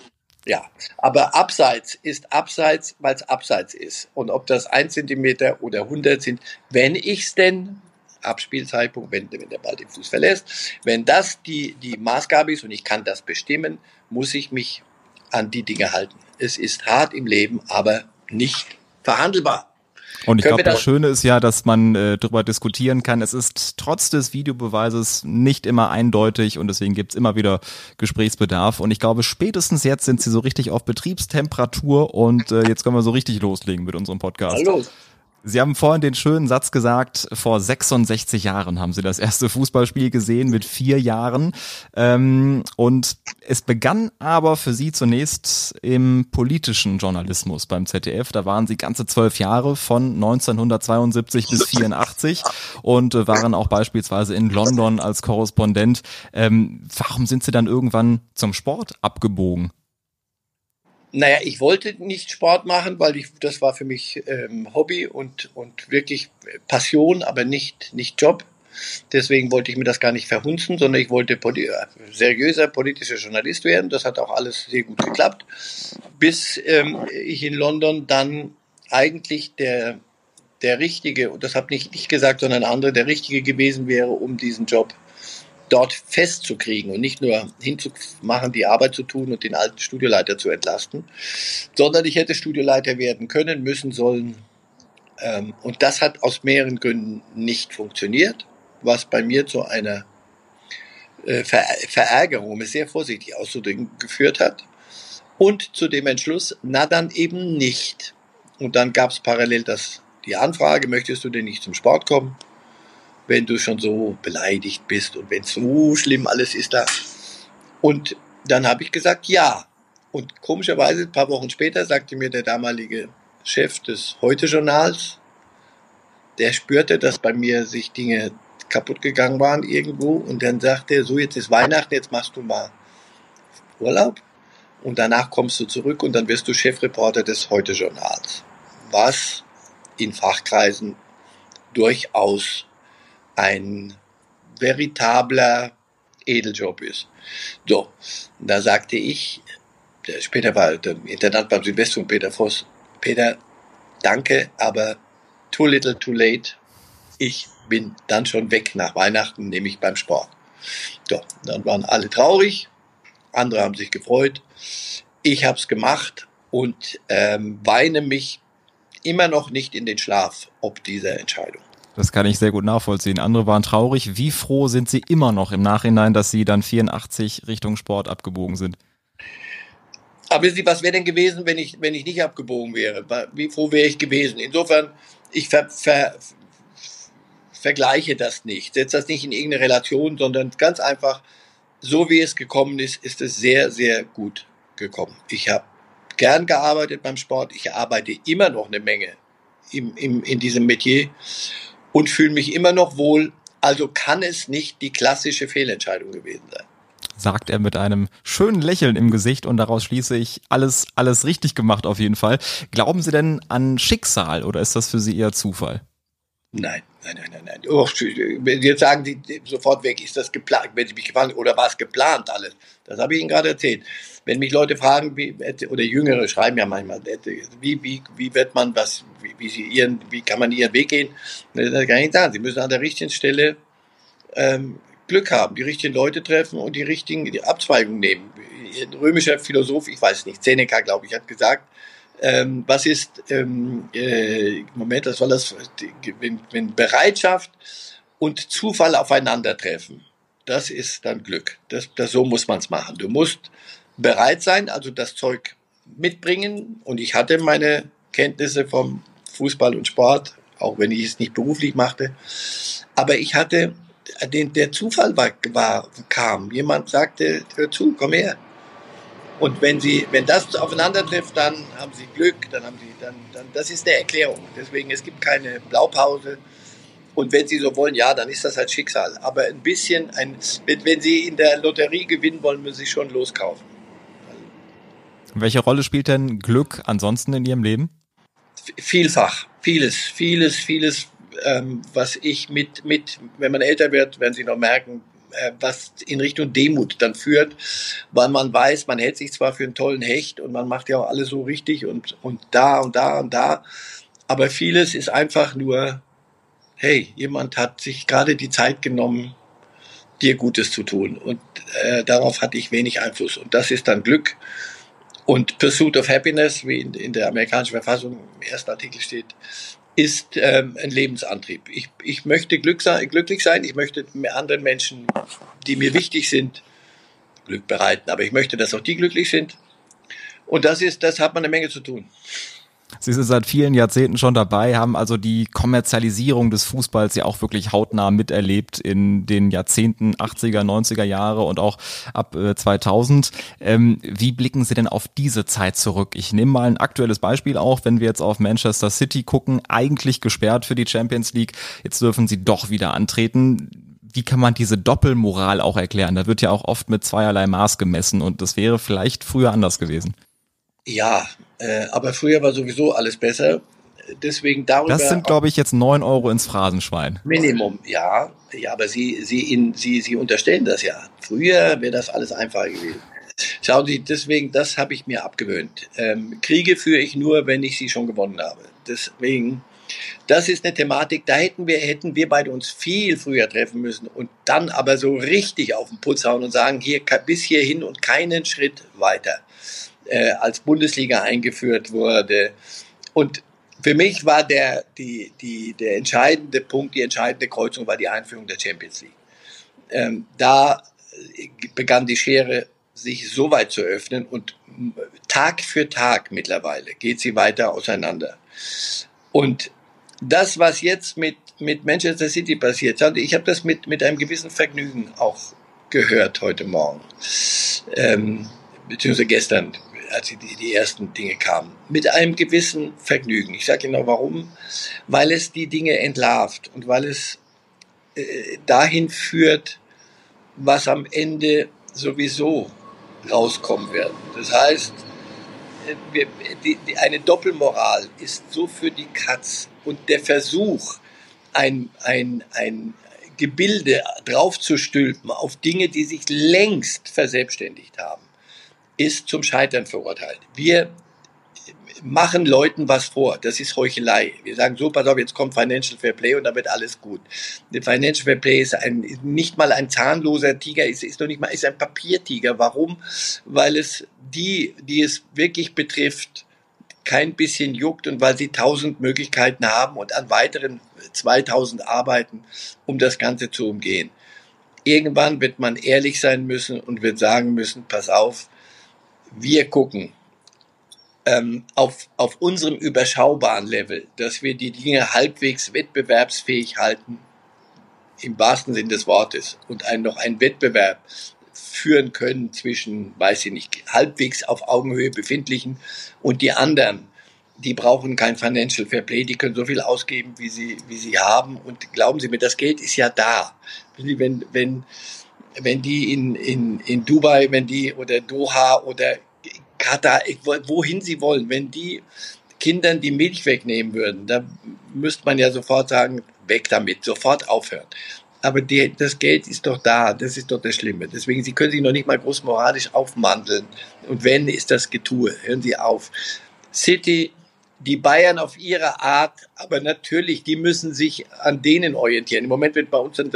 Ja, aber abseits ist abseits, weil es abseits ist. Und ob das ein Zentimeter oder 100 sind, wenn ich es denn, Abspielzeitpunkt, wenn, wenn der Ball den Fuß verlässt, wenn das die, die Maßgabe ist und ich kann das bestimmen, muss ich mich an die Dinge halten. Es ist hart im Leben, aber nicht verhandelbar. Und ich glaube, das Schöne ist ja, dass man äh, darüber diskutieren kann. Es ist trotz des Videobeweises nicht immer eindeutig und deswegen gibt's immer wieder Gesprächsbedarf. Und ich glaube, spätestens jetzt sind sie so richtig auf Betriebstemperatur und äh, jetzt können wir so richtig loslegen mit unserem Podcast. Hallo. Sie haben vorhin den schönen Satz gesagt, vor 66 Jahren haben Sie das erste Fußballspiel gesehen mit vier Jahren. Ähm, und es begann aber für Sie zunächst im politischen Journalismus beim ZDF. Da waren Sie ganze zwölf Jahre von 1972 bis 84 und äh, waren auch beispielsweise in London als Korrespondent. Ähm, warum sind Sie dann irgendwann zum Sport abgebogen? Naja, ich wollte nicht Sport machen, weil ich, das war für mich ähm, Hobby und, und wirklich Passion, aber nicht, nicht Job. Deswegen wollte ich mir das gar nicht verhunzen, sondern ich wollte poli äh, seriöser politischer Journalist werden. Das hat auch alles sehr gut geklappt, bis ähm, ich in London dann eigentlich der, der Richtige, und das habe nicht ich gesagt, sondern andere, der Richtige gewesen wäre, um diesen Job dort festzukriegen und nicht nur hinzumachen, die Arbeit zu tun und den alten Studioleiter zu entlasten, sondern ich hätte Studioleiter werden können, müssen, sollen. Ähm, und das hat aus mehreren Gründen nicht funktioniert, was bei mir zu einer äh, Verärgerung, um es sehr vorsichtig auszudrücken, geführt hat. Und zu dem Entschluss, na dann eben nicht. Und dann gab es parallel das, die Anfrage, möchtest du denn nicht zum Sport kommen? Wenn du schon so beleidigt bist und wenn so schlimm alles ist da. Und dann habe ich gesagt, ja. Und komischerweise, ein paar Wochen später, sagte mir der damalige Chef des Heute-Journals, der spürte, dass bei mir sich Dinge kaputt gegangen waren irgendwo. Und dann sagte er, so jetzt ist Weihnachten, jetzt machst du mal Urlaub. Und danach kommst du zurück und dann wirst du Chefreporter des Heute-Journals. Was in Fachkreisen durchaus ein veritabler Edeljob ist. So, da sagte ich, später war der Intendant beim Südwestfunk Peter Voss, Peter, danke, aber too little too late. Ich bin dann schon weg nach Weihnachten, nämlich beim Sport. So, dann waren alle traurig, andere haben sich gefreut. Ich habe es gemacht und ähm, weine mich immer noch nicht in den Schlaf ob dieser Entscheidung. Das kann ich sehr gut nachvollziehen. Andere waren traurig. Wie froh sind Sie immer noch im Nachhinein, dass Sie dann 84 Richtung Sport abgebogen sind? Aber wissen Sie, was wäre denn gewesen, wenn ich, wenn ich nicht abgebogen wäre? Wie froh wäre ich gewesen? Insofern, ich ver, ver, vergleiche das nicht, setze das nicht in irgendeine Relation, sondern ganz einfach, so wie es gekommen ist, ist es sehr, sehr gut gekommen. Ich habe gern gearbeitet beim Sport, ich arbeite immer noch eine Menge im, im, in diesem Metier und fühle mich immer noch wohl. Also kann es nicht die klassische Fehlentscheidung gewesen sein. Sagt er mit einem schönen Lächeln im Gesicht und daraus schließe ich alles, alles richtig gemacht auf jeden Fall. Glauben Sie denn an Schicksal oder ist das für Sie eher Zufall? Nein, Nein, nein, nein, nein. Oh, jetzt sagen Sie sofort weg, ist das geplant, wenn Sie mich gefragt oder war es geplant alles? Das habe ich Ihnen gerade erzählt. Wenn mich Leute fragen, wie, oder Jüngere schreiben ja manchmal, wie, wie, wie wird man was, wie, wie, sie ihren, wie kann man ihren Weg gehen? Das kann ich nicht sagen. Sie müssen an der richtigen Stelle ähm, Glück haben, die richtigen Leute treffen und die richtigen die Abzweigungen nehmen. Ein römischer Philosoph, ich weiß nicht, Seneca, glaube ich, hat gesagt, ähm, was ist, ähm, äh, Moment, das war das, wenn, wenn Bereitschaft und Zufall aufeinandertreffen, das ist dann Glück. Das, das, so muss man es machen. Du musst bereit sein, also das Zeug mitbringen. Und ich hatte meine Kenntnisse vom Fußball und Sport, auch wenn ich es nicht beruflich machte. Aber ich hatte, den, der Zufall war, war, kam. Jemand sagte, hör zu, komm her. Und wenn sie, wenn das aufeinander trifft, dann haben sie Glück, dann haben sie, dann, dann, das ist eine Erklärung. Deswegen, es gibt keine Blaupause. Und wenn Sie so wollen, ja, dann ist das halt Schicksal. Aber ein bisschen, ein, wenn Sie in der Lotterie gewinnen wollen, müssen Sie schon loskaufen. Welche Rolle spielt denn Glück ansonsten in Ihrem Leben? Vielfach, vieles, vieles, vieles, ähm, was ich mit, mit, wenn man älter wird, werden Sie noch merken, was in Richtung Demut dann führt, weil man weiß, man hält sich zwar für einen tollen Hecht und man macht ja auch alles so richtig und, und da und da und da, aber vieles ist einfach nur, hey, jemand hat sich gerade die Zeit genommen, dir Gutes zu tun und äh, darauf hatte ich wenig Einfluss und das ist dann Glück und Pursuit of Happiness, wie in, in der amerikanischen Verfassung im ersten Artikel steht, ist ähm, ein Lebensantrieb. Ich, ich möchte Glück sein, glücklich sein, ich möchte anderen Menschen, die mir wichtig sind, Glück bereiten. Aber ich möchte, dass auch die glücklich sind. Und das ist, das hat man eine Menge zu tun. Sie sind seit vielen Jahrzehnten schon dabei, haben also die Kommerzialisierung des Fußballs ja auch wirklich hautnah miterlebt in den Jahrzehnten 80er, 90er Jahre und auch ab 2000. Äh, ähm, wie blicken Sie denn auf diese Zeit zurück? Ich nehme mal ein aktuelles Beispiel auch, wenn wir jetzt auf Manchester City gucken, eigentlich gesperrt für die Champions League, jetzt dürfen sie doch wieder antreten wie kann man diese Doppelmoral auch erklären? Da wird ja auch oft mit zweierlei Maß gemessen und das wäre vielleicht früher anders gewesen. Ja, äh, aber früher war sowieso alles besser. Deswegen darüber. Das sind, glaube ich, jetzt neun Euro ins Phrasenschwein. Minimum, ja. Ja, aber Sie, Sie, in, Sie, Sie unterstellen das ja. Früher wäre das alles einfacher gewesen. Schauen Sie, deswegen, das habe ich mir abgewöhnt. Ähm, Kriege führe ich nur, wenn ich sie schon gewonnen habe. Deswegen, das ist eine Thematik, da hätten wir, hätten wir beide uns viel früher treffen müssen und dann aber so richtig auf den Putz hauen und sagen, hier bis hierhin und keinen Schritt weiter äh, als Bundesliga eingeführt wurde. Und für mich war der, die, die, der entscheidende Punkt, die entscheidende Kreuzung war die Einführung der Champions League. Ähm, da begann die Schere sich so weit zu öffnen und Tag für Tag mittlerweile geht sie weiter auseinander. Und das, was jetzt mit, mit Manchester City passiert, ich habe das mit, mit einem gewissen Vergnügen auch gehört heute Morgen, ähm, beziehungsweise gestern als die, die ersten Dinge kamen. Mit einem gewissen Vergnügen. Ich sage auch warum. Weil es die Dinge entlarvt und weil es äh, dahin führt, was am Ende sowieso rauskommen wird. Das heißt, äh, wir, die, die, eine Doppelmoral ist so für die Katz und der Versuch, ein, ein, ein Gebilde draufzustülpen auf Dinge, die sich längst verselbstständigt haben, ist zum Scheitern verurteilt. Wir machen Leuten was vor. Das ist Heuchelei. Wir sagen so, pass auf, jetzt kommt Financial Fair Play und dann wird alles gut. Financial Fair Play ist ein, nicht mal ein zahnloser Tiger, ist, ist noch nicht mal, ist ein Papiertiger. Warum? Weil es die, die es wirklich betrifft, kein bisschen juckt und weil sie tausend Möglichkeiten haben und an weiteren 2000 arbeiten, um das Ganze zu umgehen. Irgendwann wird man ehrlich sein müssen und wird sagen müssen, pass auf, wir gucken ähm, auf, auf unserem überschaubaren Level, dass wir die Dinge halbwegs wettbewerbsfähig halten, im wahrsten Sinn des Wortes, und einen, noch einen Wettbewerb führen können zwischen, weiß ich nicht, halbwegs auf Augenhöhe befindlichen und die anderen, die brauchen kein Financial Fair Play, die können so viel ausgeben, wie sie, wie sie haben. Und glauben Sie mir, das Geld ist ja da. Wenn, wenn, wenn die in, in, in Dubai, wenn die oder Doha oder Katar, wohin sie wollen, wenn die Kindern die Milch wegnehmen würden, da müsste man ja sofort sagen, weg damit, sofort aufhören. Aber die, das Geld ist doch da, das ist doch das Schlimme. Deswegen, Sie können sich noch nicht mal groß moralisch aufmandeln. Und wenn, ist das Getue. Hören Sie auf. City, die Bayern auf ihre Art, aber natürlich, die müssen sich an denen orientieren. Im Moment wird bei uns dann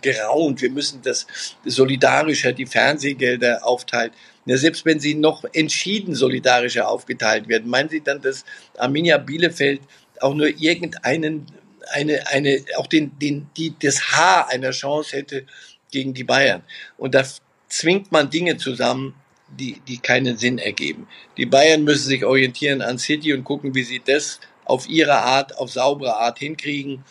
geraunt, wir müssen das solidarischer, die Fernsehgelder aufteilen. Ja, selbst wenn sie noch entschieden solidarischer aufgeteilt werden, meinen Sie dann, dass Arminia Bielefeld auch nur irgendeinen eine, eine, auch den, den, die, das Haar einer Chance hätte gegen die Bayern. Und da zwingt man Dinge zusammen, die, die keinen Sinn ergeben. Die Bayern müssen sich orientieren an City und gucken, wie sie das auf ihre Art, auf saubere Art hinkriegen.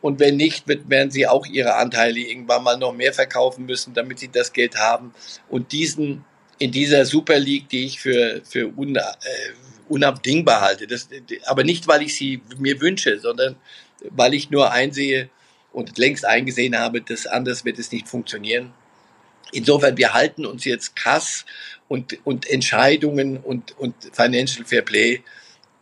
Und wenn nicht, werden sie auch ihre Anteile irgendwann mal noch mehr verkaufen müssen, damit sie das Geld haben. Und diesen, in dieser Super League, die ich für, für un, äh, unabdingbar halte, das, aber nicht, weil ich sie mir wünsche, sondern weil ich nur einsehe und längst eingesehen habe, dass anders wird es nicht funktionieren. Insofern, wir halten uns jetzt Kass und, und Entscheidungen und, und Financial Fair Play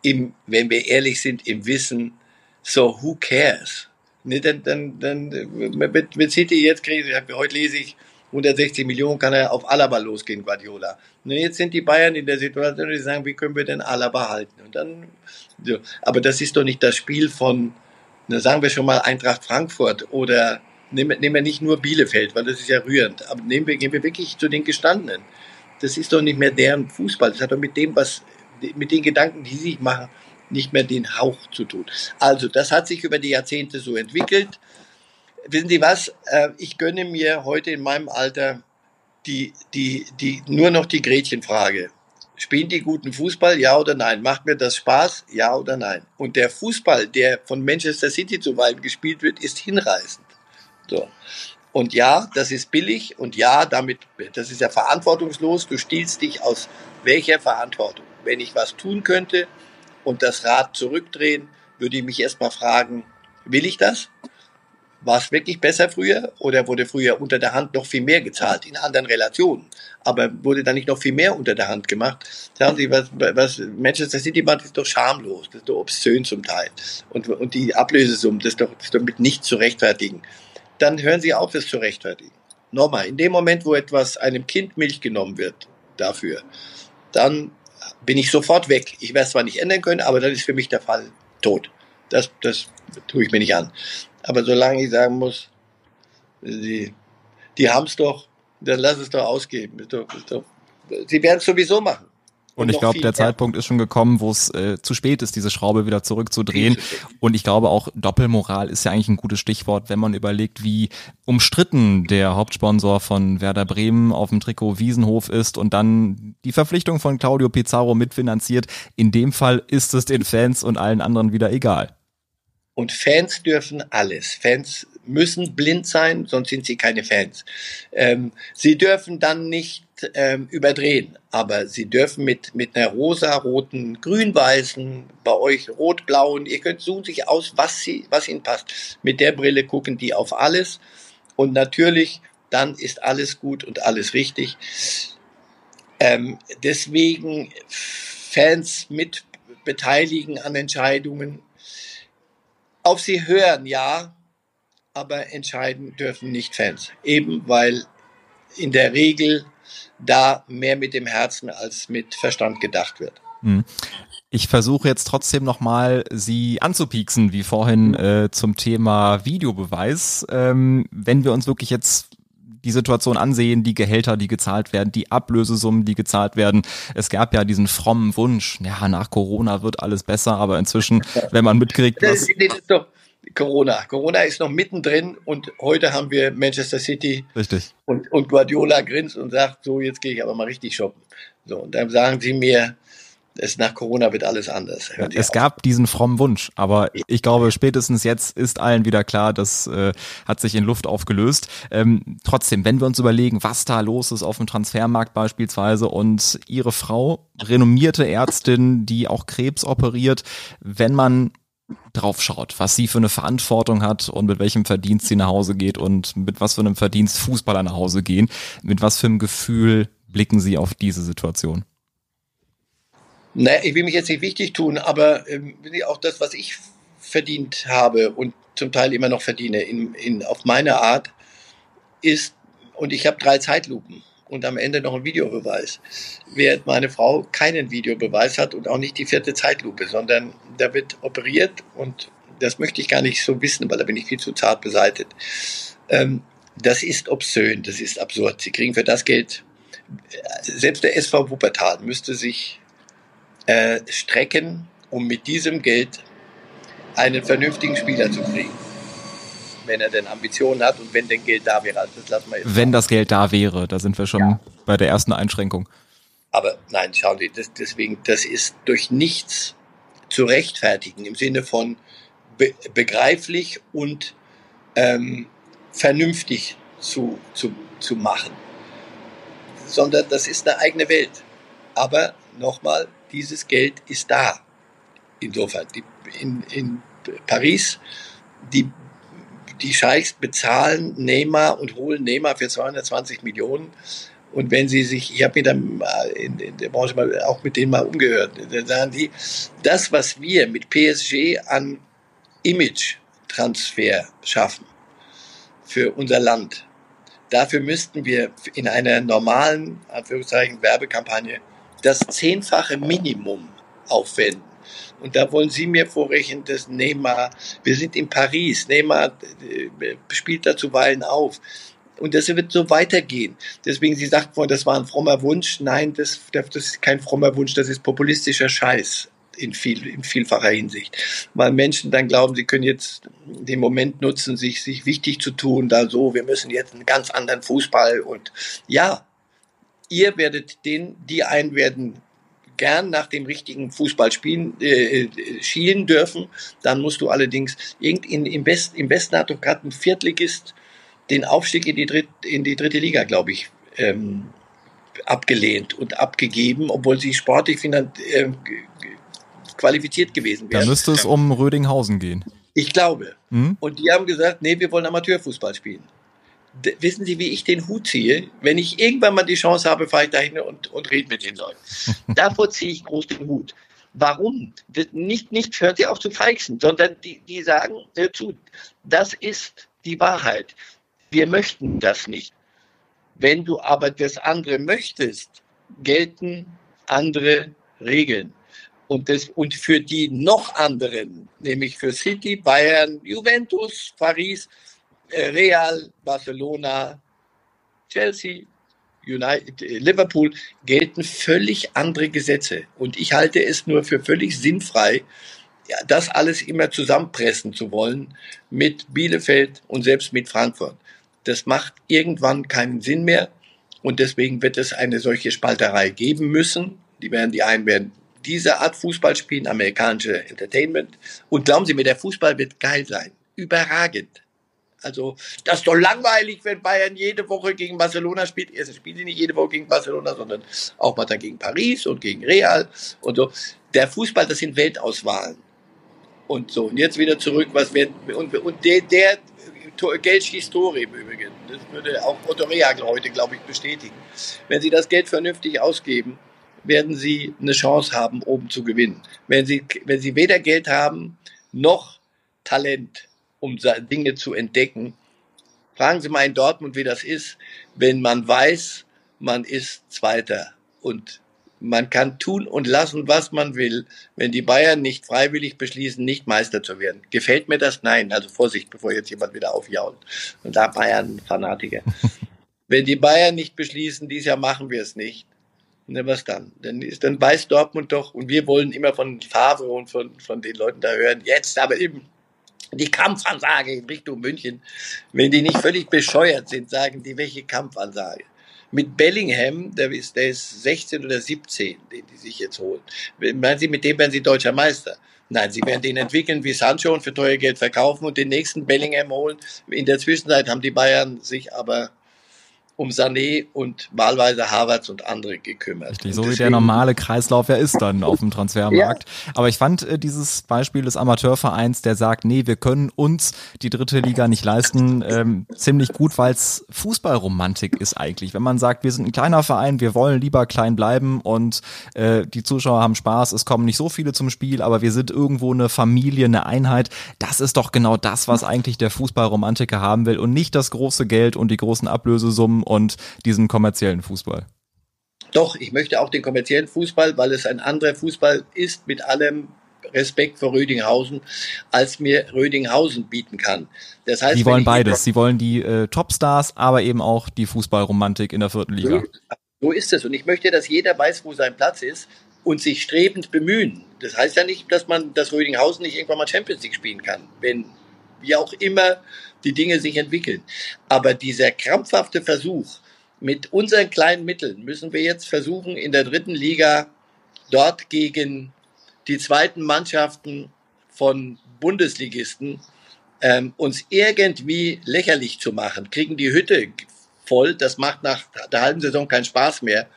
im, wenn wir ehrlich sind, im Wissen, so who cares? Ne, dann, dann, dann mit, mit City jetzt kriegen sie, heute lese ich, 160 Millionen kann er auf Alaba losgehen, Guardiola. Und jetzt sind die Bayern in der Situation, die sagen, wie können wir denn Alaba halten? Und dann, so. Aber das ist doch nicht das Spiel von, na, sagen wir schon mal Eintracht Frankfurt oder nehmen, nehmen wir nicht nur Bielefeld, weil das ist ja rührend, aber nehmen wir, gehen wir wirklich zu den Gestandenen. Das ist doch nicht mehr deren Fußball. Das hat doch mit dem, was, mit den Gedanken, die sie sich machen, nicht mehr den Hauch zu tun. Also, das hat sich über die Jahrzehnte so entwickelt. Wissen Sie was? Äh, ich gönne mir heute in meinem Alter die, die, die, nur noch die Gretchenfrage. Spielen die guten Fußball? Ja oder nein? Macht mir das Spaß? Ja oder nein? Und der Fußball, der von Manchester City zuweilen gespielt wird, ist hinreißend. So. Und ja, das ist billig und ja, damit, das ist ja verantwortungslos. Du stiehlst dich aus welcher Verantwortung? Wenn ich was tun könnte und das Rad zurückdrehen, würde ich mich erstmal fragen, will ich das? War es wirklich besser früher oder wurde früher unter der Hand noch viel mehr gezahlt in anderen Relationen? Aber wurde da nicht noch viel mehr unter der Hand gemacht? Sagen Sie, was, was Manchester City macht, ist doch schamlos, das ist doch obszön zum Teil. Und, und die Ablösesummen, das ist doch, das ist doch mit nicht zu rechtfertigen. Dann hören Sie auf, das zu rechtfertigen. Nochmal, in dem Moment, wo etwas einem Kind Milch genommen wird dafür, dann bin ich sofort weg. Ich werde es zwar nicht ändern können, aber dann ist für mich der Fall tot. Das, das tue ich mir nicht an. Aber solange ich sagen muss, die, die haben es doch, dann lass es doch ausgeben. Sie werden es sowieso machen. Und, ich glaube, der Zeitpunkt ist schon gekommen, wo es äh, zu spät ist, diese Schraube wieder zurückzudrehen. Und ich glaube auch, Doppelmoral ist ja eigentlich ein gutes Stichwort, wenn man überlegt, wie umstritten der Hauptsponsor von Werder Bremen auf dem Trikot Wiesenhof ist und dann die Verpflichtung von Claudio Pizarro mitfinanziert. In dem Fall ist es den Fans und allen anderen wieder egal. Und Fans dürfen alles. Fans müssen blind sein, sonst sind sie keine Fans. Ähm, sie dürfen dann nicht ähm, überdrehen, aber sie dürfen mit, mit einer rosa-roten, grün-weißen, bei euch rot-blauen, ihr könnt suchen sich aus, was, sie, was ihnen passt. Mit der Brille gucken die auf alles und natürlich, dann ist alles gut und alles richtig. Ähm, deswegen Fans mit beteiligen an Entscheidungen, auf sie hören, ja, aber entscheiden dürfen nicht Fans. Eben weil in der Regel da mehr mit dem Herzen als mit Verstand gedacht wird. Hm. Ich versuche jetzt trotzdem nochmal Sie anzupieksen, wie vorhin äh, zum Thema Videobeweis. Ähm, wenn wir uns wirklich jetzt die Situation ansehen, die Gehälter, die gezahlt werden, die Ablösesummen, die gezahlt werden. Es gab ja diesen frommen Wunsch, ja, nach Corona wird alles besser, aber inzwischen, [laughs] wenn man mitkriegt, was... Corona. Corona ist noch mittendrin und heute haben wir Manchester City. Richtig. Und, und Guardiola grinst und sagt, so, jetzt gehe ich aber mal richtig shoppen. So, und dann sagen sie mir, es nach Corona wird alles anders. es auf. gab diesen frommen Wunsch, aber ich glaube, spätestens jetzt ist allen wieder klar, das äh, hat sich in Luft aufgelöst. Ähm, trotzdem, wenn wir uns überlegen, was da los ist auf dem Transfermarkt beispielsweise und ihre Frau, renommierte Ärztin, die auch Krebs operiert, wenn man drauf schaut, was sie für eine Verantwortung hat und mit welchem Verdienst sie nach Hause geht und mit was für einem Verdienst Fußballer nach Hause gehen, mit was für einem Gefühl blicken sie auf diese Situation? Naja, ich will mich jetzt nicht wichtig tun, aber ähm, auch das, was ich verdient habe und zum Teil immer noch verdiene, in, in, auf meine Art, ist, und ich habe drei Zeitlupen und am Ende noch ein Videobeweis. Während meine Frau keinen Videobeweis hat und auch nicht die vierte Zeitlupe, sondern da wird operiert und das möchte ich gar nicht so wissen, weil da bin ich viel zu zart beseitigt. Ähm, das ist obszön, das ist absurd. Sie kriegen für das Geld, selbst der SV Wuppertal müsste sich äh, strecken, um mit diesem Geld einen vernünftigen Spieler zu kriegen. Wenn er denn Ambitionen hat und wenn denn Geld da wäre. Also das lassen wir jetzt wenn mal. das Geld da wäre, da sind wir schon ja. bei der ersten Einschränkung. Aber nein, schauen Sie, das, deswegen, das ist durch nichts zu rechtfertigen im Sinne von be begreiflich und ähm, vernünftig zu, zu, zu machen. Sondern das ist eine eigene Welt. Aber nochmal, dieses Geld ist da. Insofern, die, in, in Paris, die, die Scheichs bezahlen Neymar und holen Neymar für 220 Millionen. Und wenn sie sich, ich habe mir dann in, in, der Branche mal auch mit denen mal umgehört, dann sagen die, das, was wir mit PSG an Image-Transfer schaffen für unser Land, dafür müssten wir in einer normalen, Anführungszeichen, Werbekampagne das zehnfache Minimum aufwenden. Und da wollen Sie mir vorrechnen, dass Neymar, wir sind in Paris, Neymar äh, spielt da zuweilen auf. Und das wird so weitergehen. Deswegen, Sie sagten vorhin, das war ein frommer Wunsch. Nein, das, das ist kein frommer Wunsch, das ist populistischer Scheiß in, viel, in vielfacher Hinsicht. Weil Menschen dann glauben, sie können jetzt den Moment nutzen, sich, sich wichtig zu tun, da so, wir müssen jetzt einen ganz anderen Fußball und ja, ihr werdet den, die einen werden gern nach dem richtigen Fußball spielen, äh, äh, schielen dürfen. Dann musst du allerdings, irgend in, im, West, im Westen hat doch gerade ein Viertligist den Aufstieg in die, Dritt, in die dritte Liga, glaube ich, ähm, abgelehnt und abgegeben, obwohl sie sportlich äh, qualifiziert gewesen wären. Da müsste es um Rödinghausen gehen. Ich glaube. Hm? Und die haben gesagt, nee, wir wollen Amateurfußball spielen wissen Sie, wie ich den Hut ziehe? Wenn ich irgendwann mal die Chance habe, fahre ich dahin und, und rede mit den Leuten. [laughs] Davor ziehe ich groß den Hut. Warum? Nicht, nicht hören Sie auf zu feixen, sondern die, die sagen, hör zu, das ist die Wahrheit. Wir möchten das nicht. Wenn du aber das andere möchtest, gelten andere Regeln. Und, das, und für die noch anderen, nämlich für City, Bayern, Juventus, Paris, Real, Barcelona, Chelsea, United, Liverpool gelten völlig andere Gesetze. Und ich halte es nur für völlig sinnfrei, das alles immer zusammenpressen zu wollen mit Bielefeld und selbst mit Frankfurt. Das macht irgendwann keinen Sinn mehr. Und deswegen wird es eine solche Spalterei geben müssen. Die werden, die einen werden diese Art Fußball spielen, amerikanische Entertainment. Und glauben Sie mir, der Fußball wird geil sein. Überragend. Also das ist doch langweilig, wenn Bayern jede Woche gegen Barcelona spielt. Erstens spielen sie nicht jede Woche gegen Barcelona, sondern auch mal dann gegen Paris und gegen Real und so. Der Fußball, das sind Weltauswahlen. Und so, und jetzt wieder zurück, was wird, und, und der, der Geld im Übrigen. Das würde auch Otto Rehagel heute, glaube ich, bestätigen. Wenn Sie das Geld vernünftig ausgeben, werden Sie eine Chance haben, oben zu gewinnen. Wenn Sie, wenn Sie weder Geld haben, noch Talent, um Dinge zu entdecken. Fragen Sie mal in Dortmund, wie das ist, wenn man weiß, man ist Zweiter und man kann tun und lassen, was man will, wenn die Bayern nicht freiwillig beschließen, nicht Meister zu werden. Gefällt mir das? Nein. Also Vorsicht, bevor jetzt jemand wieder aufjault. Und da Bayern-Fanatiker. [laughs] wenn die Bayern nicht beschließen, dieses Jahr machen wir es nicht, ne, was dann? Dann, ist, dann weiß Dortmund doch, und wir wollen immer von Favre und von, von den Leuten da hören, jetzt aber eben die Kampfansage in Richtung München. Wenn die nicht völlig bescheuert sind, sagen die, welche Kampfansage? Mit Bellingham, der ist, der ist 16 oder 17, den die sich jetzt holen. Meinen Sie, mit dem werden Sie deutscher Meister? Nein, sie werden den entwickeln wie Sancho und für teuer Geld verkaufen und den nächsten Bellingham holen. In der Zwischenzeit haben die Bayern sich aber um Sané und wahlweise Harvards und andere gekümmert. Richtig, so wie der normale Kreislauf ja ist dann auf dem Transfermarkt. Ja. Aber ich fand äh, dieses Beispiel des Amateurvereins, der sagt, nee, wir können uns die dritte Liga nicht leisten, ähm, ziemlich gut, weil es Fußballromantik ist eigentlich. Wenn man sagt, wir sind ein kleiner Verein, wir wollen lieber klein bleiben und äh, die Zuschauer haben Spaß, es kommen nicht so viele zum Spiel, aber wir sind irgendwo eine Familie, eine Einheit. Das ist doch genau das, was eigentlich der Fußballromantiker haben will und nicht das große Geld und die großen Ablösesummen und diesen kommerziellen Fußball. Doch, ich möchte auch den kommerziellen Fußball, weil es ein anderer Fußball ist mit allem Respekt vor Rödinghausen, als mir Rödinghausen bieten kann. Das heißt, Sie wollen beides. Sie wollen die äh, Topstars, aber eben auch die Fußballromantik in der vierten Liga. So ist es. Und ich möchte, dass jeder weiß, wo sein Platz ist und sich strebend bemühen. Das heißt ja nicht, dass man das Rödinghausen nicht irgendwann mal Champions League spielen kann. Wenn wie auch immer die Dinge sich entwickeln. Aber dieser krampfhafte Versuch, mit unseren kleinen Mitteln müssen wir jetzt versuchen, in der dritten Liga dort gegen die zweiten Mannschaften von Bundesligisten ähm, uns irgendwie lächerlich zu machen, kriegen die Hütte voll. Das macht nach der halben Saison keinen Spaß mehr.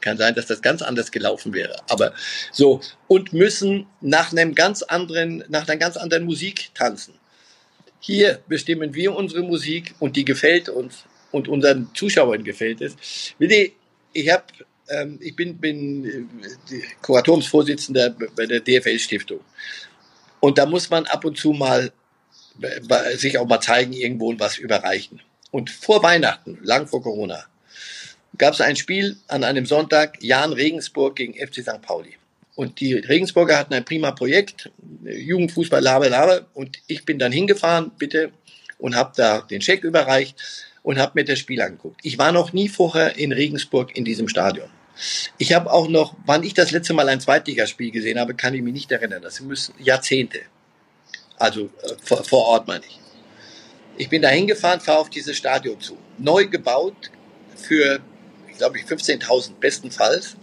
Kann sein, dass das ganz anders gelaufen wäre. Aber so und müssen nach einem ganz anderen, nach einer ganz anderen Musik tanzen. Hier bestimmen wir unsere Musik und die gefällt uns und unseren Zuschauern gefällt es. Willi, ich habe ähm, ich bin, bin äh, Kuratoriumsvorsitzender bei der DFL Stiftung. Und da muss man ab und zu mal sich auch mal zeigen, irgendwo und was überreichen. Und vor Weihnachten, lang vor Corona, gab es ein Spiel an einem Sonntag, Jan Regensburg gegen FC St. Pauli. Und die Regensburger hatten ein prima Projekt, Jugendfußball, Laber, Laber. Und ich bin dann hingefahren, bitte, und habe da den Scheck überreicht und habe mir das Spiel angeguckt. Ich war noch nie vorher in Regensburg in diesem Stadion. Ich habe auch noch, wann ich das letzte Mal ein Zweitligaspiel gesehen habe, kann ich mich nicht erinnern. Das müssen Jahrzehnte. Also äh, vor, vor Ort meine ich. Ich bin da hingefahren, fahre auf dieses Stadion zu. Neu gebaut für, ich glaube, 15.000 bestenfalls.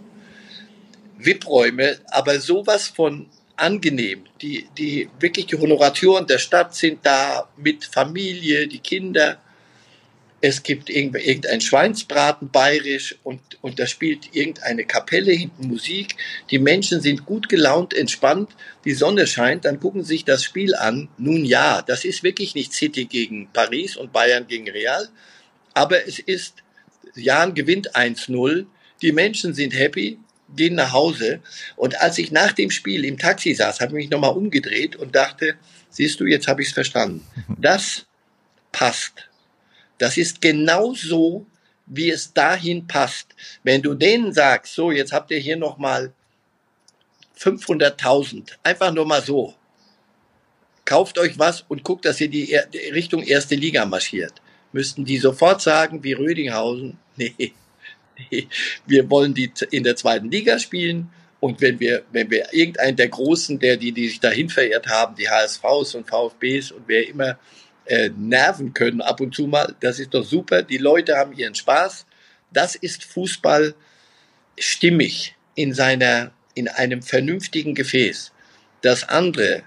VIP-Räume, aber sowas von angenehm. Die, die wirklich die Honoratoren der Stadt sind da mit Familie, die Kinder. Es gibt irgendein Schweinsbraten bayerisch und, und da spielt irgendeine Kapelle hinten Musik. Die Menschen sind gut gelaunt, entspannt. Die Sonne scheint, dann gucken sich das Spiel an. Nun ja, das ist wirklich nicht City gegen Paris und Bayern gegen Real. Aber es ist, Jan gewinnt 1-0. Die Menschen sind happy gehen nach Hause. Und als ich nach dem Spiel im Taxi saß, habe ich mich nochmal umgedreht und dachte, siehst du, jetzt habe ich es verstanden. [laughs] Das passt. Das ist genau so, wie es dahin passt. Wenn du denen sagst, so, jetzt habt ihr hier nochmal 500.000, einfach nur mal so. Kauft euch was und guckt, dass ihr die Richtung erste Liga marschiert. Müssten die sofort sagen, wie Rödinghausen, [laughs] nee, [laughs] wir wollen die in der zweiten Liga spielen. Und wenn wir, wenn wir irgendeinen der Großen, der die, die sich dahin verirrt haben, die HSVs und VfBs und wer immer äh, nerven können ab und zu mal, das ist doch super. Die Leute haben ihren Spaß. Das ist Fußball stimmig in seiner, in einem vernünftigen Gefäß. Das andere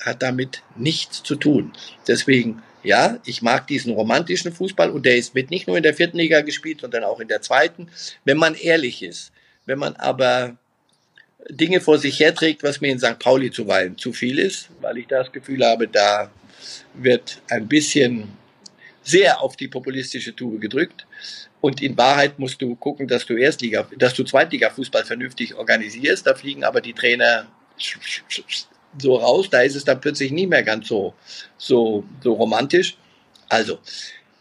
hat damit nichts zu tun. Deswegen ja, ich mag diesen romantischen Fußball und der ist, wird nicht nur in der vierten Liga gespielt, sondern auch in der zweiten, wenn man ehrlich ist. Wenn man aber Dinge vor sich herträgt, was mir in St. Pauli zuweilen zu viel ist, weil ich das Gefühl habe, da wird ein bisschen sehr auf die populistische Tube gedrückt. Und in Wahrheit musst du gucken, dass du Erstliga, dass du Zweitliga-Fußball vernünftig organisierst. Da fliegen aber die Trainer so raus, da ist es dann plötzlich nicht mehr ganz so, so, so romantisch. Also,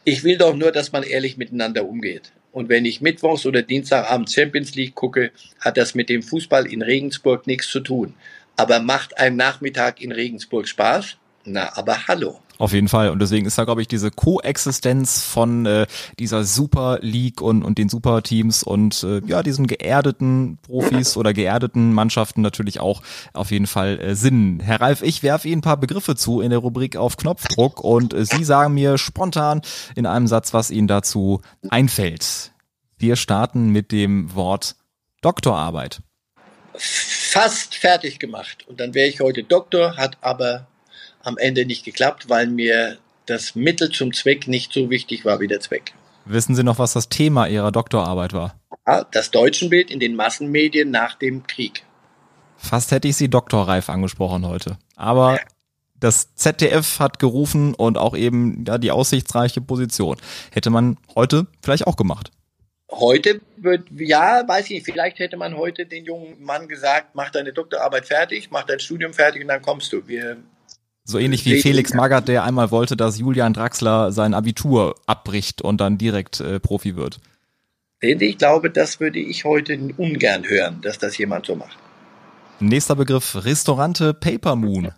ich will doch nur, dass man ehrlich miteinander umgeht. Und wenn ich Mittwochs oder Dienstagabend Champions League gucke, hat das mit dem Fußball in Regensburg nichts zu tun. Aber macht ein Nachmittag in Regensburg Spaß? Na, aber hallo. Auf jeden Fall. Und deswegen ist da, glaube ich, diese Koexistenz von äh, dieser Super League und, und den Superteams und äh, ja, diesen geerdeten Profis oder geerdeten Mannschaften natürlich auch auf jeden Fall äh, Sinn. Herr Ralf, ich werfe Ihnen ein paar Begriffe zu in der Rubrik auf Knopfdruck und äh, Sie sagen mir spontan in einem Satz, was Ihnen dazu einfällt. Wir starten mit dem Wort Doktorarbeit. Fast fertig gemacht. Und dann wäre ich heute Doktor, hat aber am Ende nicht geklappt, weil mir das Mittel zum Zweck nicht so wichtig war wie der Zweck. Wissen Sie noch, was das Thema Ihrer Doktorarbeit war? Das Deutschenbild in den Massenmedien nach dem Krieg. Fast hätte ich Sie doktorreif angesprochen heute. Aber das ZDF hat gerufen und auch eben ja, die aussichtsreiche Position. Hätte man heute vielleicht auch gemacht. Heute wird, ja, weiß ich nicht, vielleicht hätte man heute den jungen Mann gesagt, mach deine Doktorarbeit fertig, mach dein Studium fertig und dann kommst du. Wir so ähnlich wie Felix Magath, der einmal wollte, dass Julian Draxler sein Abitur abbricht und dann direkt äh, Profi wird. Ich glaube, das würde ich heute ungern hören, dass das jemand so macht. Nächster Begriff, Restaurante Paper Moon.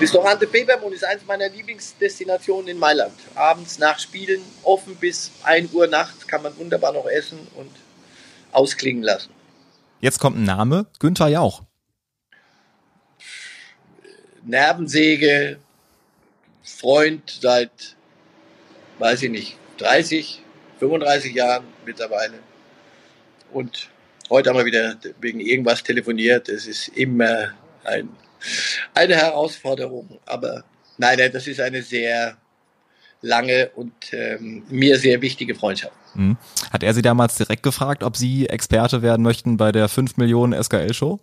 Restaurante Paper Moon ist eines meiner Lieblingsdestinationen in Mailand. Abends nach Spielen, offen bis 1 Uhr nachts, kann man wunderbar noch essen und ausklingen lassen. Jetzt kommt ein Name, Günther Jauch. Nervensäge, Freund seit, weiß ich nicht, 30, 35 Jahren mittlerweile. Und heute haben wir wieder wegen irgendwas telefoniert. Es ist immer ein, eine Herausforderung. Aber nein, das ist eine sehr lange und ähm, mir sehr wichtige Freundschaft. Mhm. Hat er Sie damals direkt gefragt, ob Sie Experte werden möchten bei der 5 Millionen SKL-Show?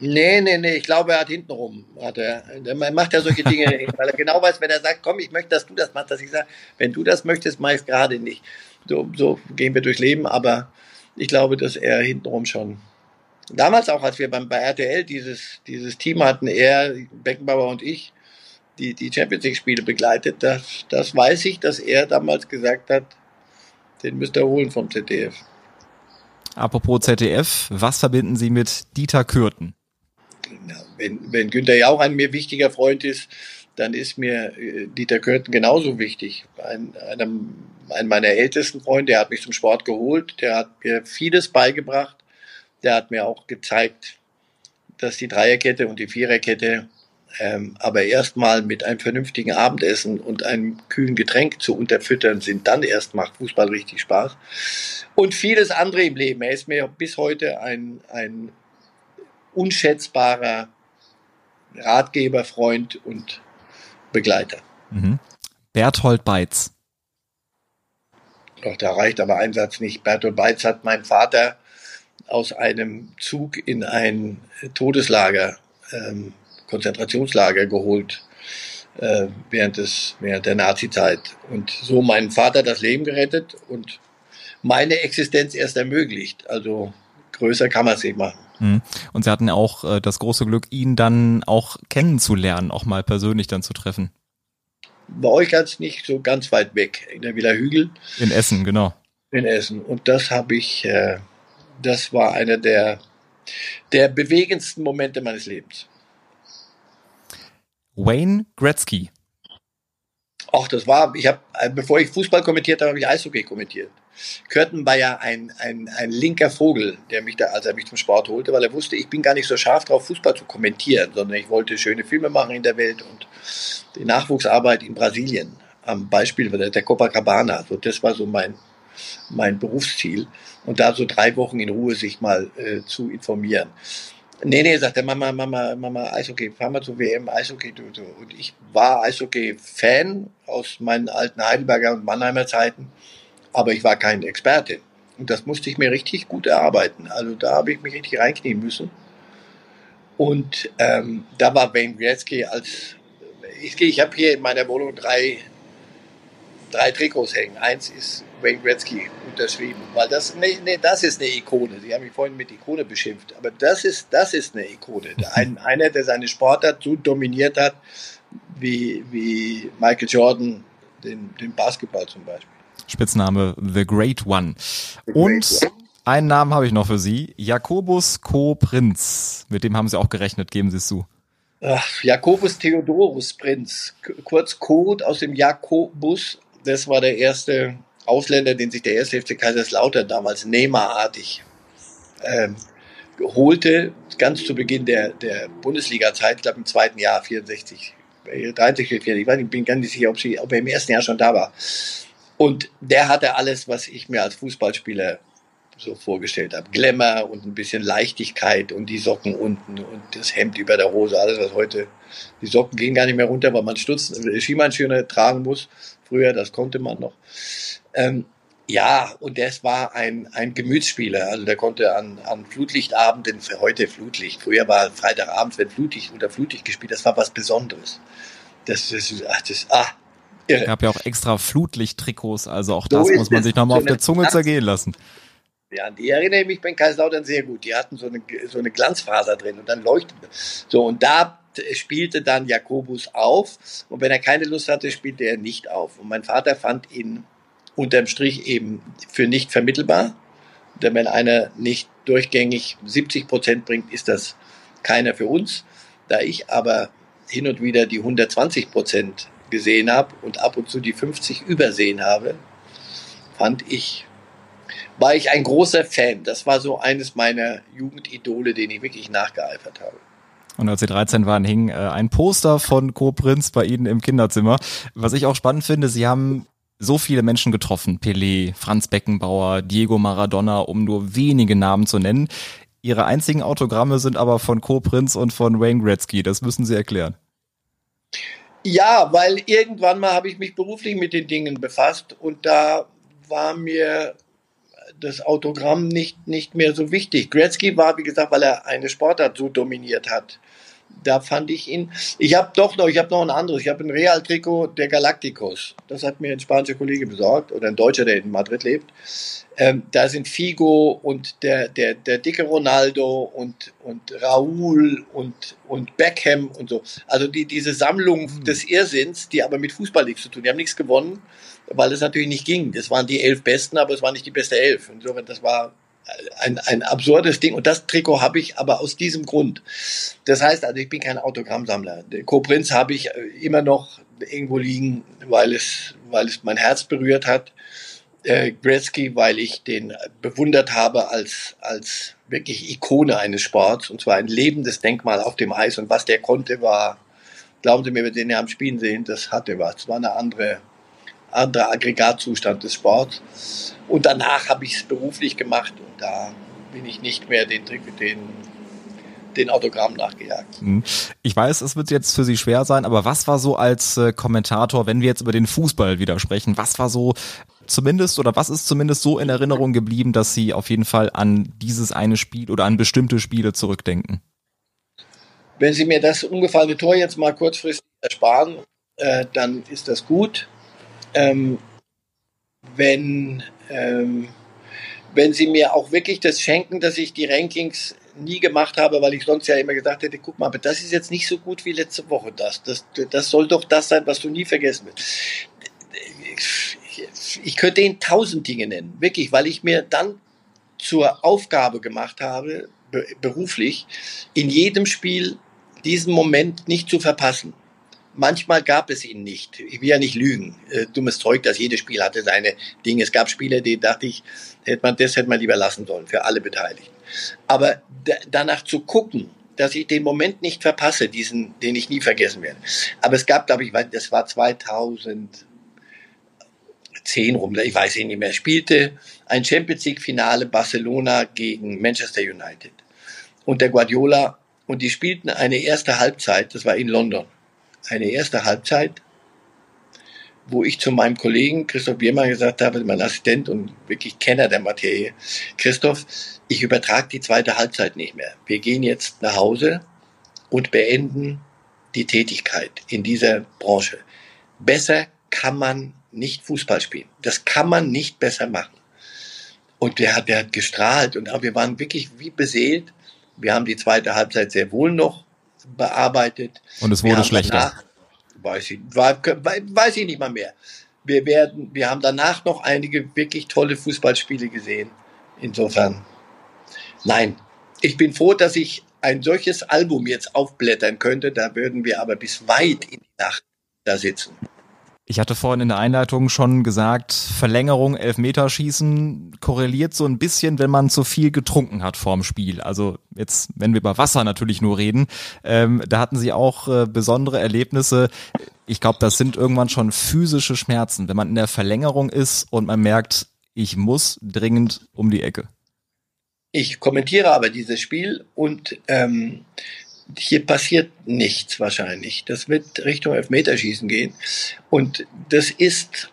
Nee, nee, nee, ich glaube, er hat hintenrum. Hat er, er macht ja solche Dinge, weil er genau weiß, wenn er sagt, komm, ich möchte, dass du das machst, dass ich sage, wenn du das möchtest, mach ich es gerade nicht. So, so gehen wir durchs Leben, aber ich glaube, dass er hintenrum schon. Damals auch, als wir beim, bei RTL dieses, dieses Team hatten, er, Beckenbauer und ich, die, die Champions League-Spiele begleitet, das, das weiß ich, dass er damals gesagt hat, den müsst ihr holen vom ZDF. Apropos ZDF, was verbinden Sie mit Dieter Kürten? Wenn, wenn Günther Jauch ein mir wichtiger Freund ist, dann ist mir äh, Dieter Kürten genauso wichtig. Ein, einem, ein meiner ältesten Freunde, der hat mich zum Sport geholt, der hat mir vieles beigebracht, der hat mir auch gezeigt, dass die Dreierkette und die Viererkette ähm, aber erstmal mit einem vernünftigen Abendessen und einem kühlen Getränk zu unterfüttern sind, dann erst macht Fußball richtig Spaß. Und vieles andere im Leben. Er ist mir bis heute ein, ein unschätzbarer Ratgeber, Freund und Begleiter. Mhm. Berthold Beitz. Doch, da reicht aber ein Satz nicht. Berthold Beitz hat mein Vater aus einem Zug in ein Todeslager, ähm, Konzentrationslager geholt äh, während, des, während der Nazizeit. Und so meinen Vater das Leben gerettet und meine Existenz erst ermöglicht. Also größer kann man es nicht machen. Mhm. Und Sie hatten auch äh, das große Glück, ihn dann auch kennenzulernen, auch mal persönlich dann zu treffen. Bei euch ganz nicht so ganz weit weg, in der Villa Hügel. In Essen, genau. In Essen. Und das habe ich, äh, das war einer der, der bewegendsten Momente meines Lebens. Wayne Gretzky. Ach, das war, ich habe, äh, bevor ich Fußball kommentiert habe, habe ich Eishockey kommentiert. Körten war ja ein, ein, ein linker Vogel, der mich da, als er mich zum Sport holte, weil er wusste, ich bin gar nicht so scharf drauf, Fußball zu kommentieren, sondern ich wollte schöne Filme machen in der Welt und die Nachwuchsarbeit in Brasilien am Beispiel der, Copacabana. So, das war so mein, mein Berufsziel. Und da so drei Wochen in Ruhe sich mal äh, zu informieren. Nee, nee, sagt er, Mama, Mama, Mama, Eishockey, fahr mal zur WM, Eishockey, du, du. Und ich war Eishockey-Fan aus meinen alten Heidelberger und Mannheimer Zeiten aber ich war kein Experte. Und das musste ich mir richtig gut erarbeiten. Also da habe ich mich richtig reinknien müssen. Und ähm, da war Wayne Gretzky als ich, ich habe hier in meiner Wohnung drei, drei Trikots hängen. Eins ist Wayne Gretzky unterschrieben, weil das, nee, nee, das ist eine Ikone. Sie haben mich vorhin mit Ikone beschimpft, aber das ist, das ist eine Ikone. Ein, [laughs] einer, der seine Sportart so dominiert hat, wie, wie Michael Jordan den, den Basketball zum Beispiel. Spitzname The Great One. Und einen Namen habe ich noch für Sie, Jakobus Co. Prinz. Mit dem haben Sie auch gerechnet, geben Sie es zu. Ach, Jakobus Theodorus Prinz, kurz Code aus dem Jakobus. Das war der erste Ausländer, den sich der erste FC Kaiserslautern damals Neymar-artig ähm, holte, ganz zu Beginn der, der Bundesliga-Zeit, ich glaube im zweiten Jahr, 64, 63, 64, ich, weiß, ich bin gar nicht sicher, ob, sie, ob er im ersten Jahr schon da war. Und der hatte alles, was ich mir als Fußballspieler so vorgestellt habe. Glamour und ein bisschen Leichtigkeit und die Socken unten und das Hemd über der Hose, alles was heute, die Socken gehen gar nicht mehr runter, weil man Stutz, Skimannschuhe tragen muss. Früher, das konnte man noch. Ähm, ja, und das war ein, ein Gemütsspieler. Also der konnte an, an Flutlichtabenden, für heute Flutlicht, früher war Freitagabends, wenn Flutlicht oder Flutlicht gespielt, das war was Besonderes. Das, das, ach, das, ah, irre. Gab ja auch extra Flutlicht-Trikots, also auch das so muss man sich nochmal so auf der Zunge zergehen lassen. Ja, die erinnere ich mich bei Kaiserslautern sehr gut. Die hatten so eine, so eine Glanzfaser drin und dann leuchtete. So, und da spielte dann Jakobus auf und wenn er keine Lust hatte, spielte er nicht auf. Und mein Vater fand ihn unterm Strich eben für nicht vermittelbar. Denn wenn einer nicht durchgängig 70 Prozent bringt, ist das keiner für uns. Da ich aber hin und wieder die 120 Prozent gesehen habe und ab und zu die 50 übersehen habe, fand ich war ich ein großer Fan. Das war so eines meiner Jugendidole, denen ich wirklich nachgeeifert habe. Und als sie 13 waren, hing äh, ein Poster von Co Prinz bei Ihnen im Kinderzimmer. Was ich auch spannend finde, Sie haben so viele Menschen getroffen. Pelé, Franz Beckenbauer, Diego Maradona, um nur wenige Namen zu nennen. Ihre einzigen Autogramme sind aber von Co Prinz und von Wayne Gretzky. Das müssen Sie erklären. Ja, weil irgendwann mal habe ich mich beruflich mit den Dingen befasst und da war mir das Autogramm nicht, nicht mehr so wichtig. Gretzky war, wie gesagt, weil er eine Sportart so dominiert hat. Da fand ich ihn. Ich habe doch noch, ich habe noch ein anderes. Ich habe ein Real-Trikot der Galacticos. Das hat mir ein spanischer Kollege besorgt oder ein Deutscher, der in Madrid lebt. Ähm, da sind Figo und der, der, der dicke Ronaldo und, und Raúl und, und Beckham und so. Also die, diese Sammlung mhm. des Irrsinns, die aber mit Fußball nichts zu tun. Die haben nichts gewonnen weil es natürlich nicht ging. Das waren die elf Besten, aber es war nicht die beste Elf. Insofern, das war ein, ein absurdes Ding. Und das Trikot habe ich aber aus diesem Grund. Das heißt also, ich bin kein Autogrammsammler. Den Co-Prinz habe ich äh, immer noch irgendwo liegen, weil es, weil es mein Herz berührt hat. Äh, Gretzky, weil ich den bewundert habe als, als wirklich Ikone eines Sports. Und zwar ein lebendes Denkmal auf dem Eis. Und was der konnte, war, glauben Sie mir, wenn Sie ihn am Spielen sehen, das hatte was. Es war eine andere, anderer Aggregatzustand des Sports. Und danach habe ich es beruflich gemacht da bin ich nicht mehr den, den, den Autogramm nachgejagt. Mhm. Ich weiß, es wird jetzt für Sie schwer sein, aber was war so als äh, Kommentator, wenn wir jetzt über den Fußball wieder sprechen, was war so zumindest oder was ist zumindest so in Erinnerung geblieben, dass Sie auf jeden Fall an dieses eine Spiel oder an bestimmte Spiele zurückdenken? Wenn Sie mir das umgefallene Tor jetzt mal kurzfristig ersparen, äh, dann ist das gut ähm, wenn, ähm, wenn sie mir auch wirklich das schenken, dass ich die Rankings nie gemacht habe, weil ich sonst ja immer gesagt hätte, guck mal, aber das ist jetzt nicht so gut wie letzte Woche das. Das, das soll doch das sein, was du nie vergessen willst. Ich könnte Ihnen tausend Dinge nennen, wirklich, weil ich mir dann zur Aufgabe gemacht habe, beruflich, in jedem Spiel diesen Moment nicht zu verpassen manchmal gab es ihn nicht. Ich will ja nicht lügen. Äh, dummes Zeug, dass jedes Spiel hatte seine Dinge. Es gab Spiele, die dachte ich, hätte man, das hätte man lieber lassen sollen für alle Beteiligten. Aber danach zu gucken, dass ich den Moment nicht verpasse, diesen, den ich nie vergessen werde. Aber es gab, glaube ich, das war 2010 rum, ich weiß nicht mehr, spielte ein Champions League Finale Barcelona gegen Manchester United. Und der Guardiola, und die spielten eine erste Halbzeit, das war in London eine erste Halbzeit, wo ich zu meinem Kollegen Christoph Biermann gesagt habe, mein Assistent und wirklich Kenner der Materie, Christoph, ich übertrage die zweite Halbzeit nicht mehr. Wir gehen jetzt nach Hause und beenden die Tätigkeit in dieser Branche. Besser kann man nicht Fußball spielen. Das kann man nicht besser machen. Und der hat, der hat gestrahlt und wir waren wirklich wie beseelt. Wir haben die zweite Halbzeit sehr wohl noch bearbeitet. Und es wurde schlechter. Danach, weiß ich, weiß ich nicht mal mehr. Wir werden, wir haben danach noch einige wirklich tolle Fußballspiele gesehen. Insofern, nein. Ich bin froh, dass ich ein solches Album jetzt aufblättern könnte. Da würden wir aber bis weit in die Nacht da sitzen. Ich hatte vorhin in der Einleitung schon gesagt, Verlängerung, Elfmeterschießen korreliert so ein bisschen, wenn man zu viel getrunken hat vorm Spiel. Also jetzt, wenn wir über Wasser natürlich nur reden, ähm, da hatten sie auch äh, besondere Erlebnisse. Ich glaube, das sind irgendwann schon physische Schmerzen, wenn man in der Verlängerung ist und man merkt, ich muss dringend um die Ecke. Ich kommentiere aber dieses Spiel und ähm, hier passiert nichts wahrscheinlich. Das wird Richtung Elfmeterschießen gehen. Und das ist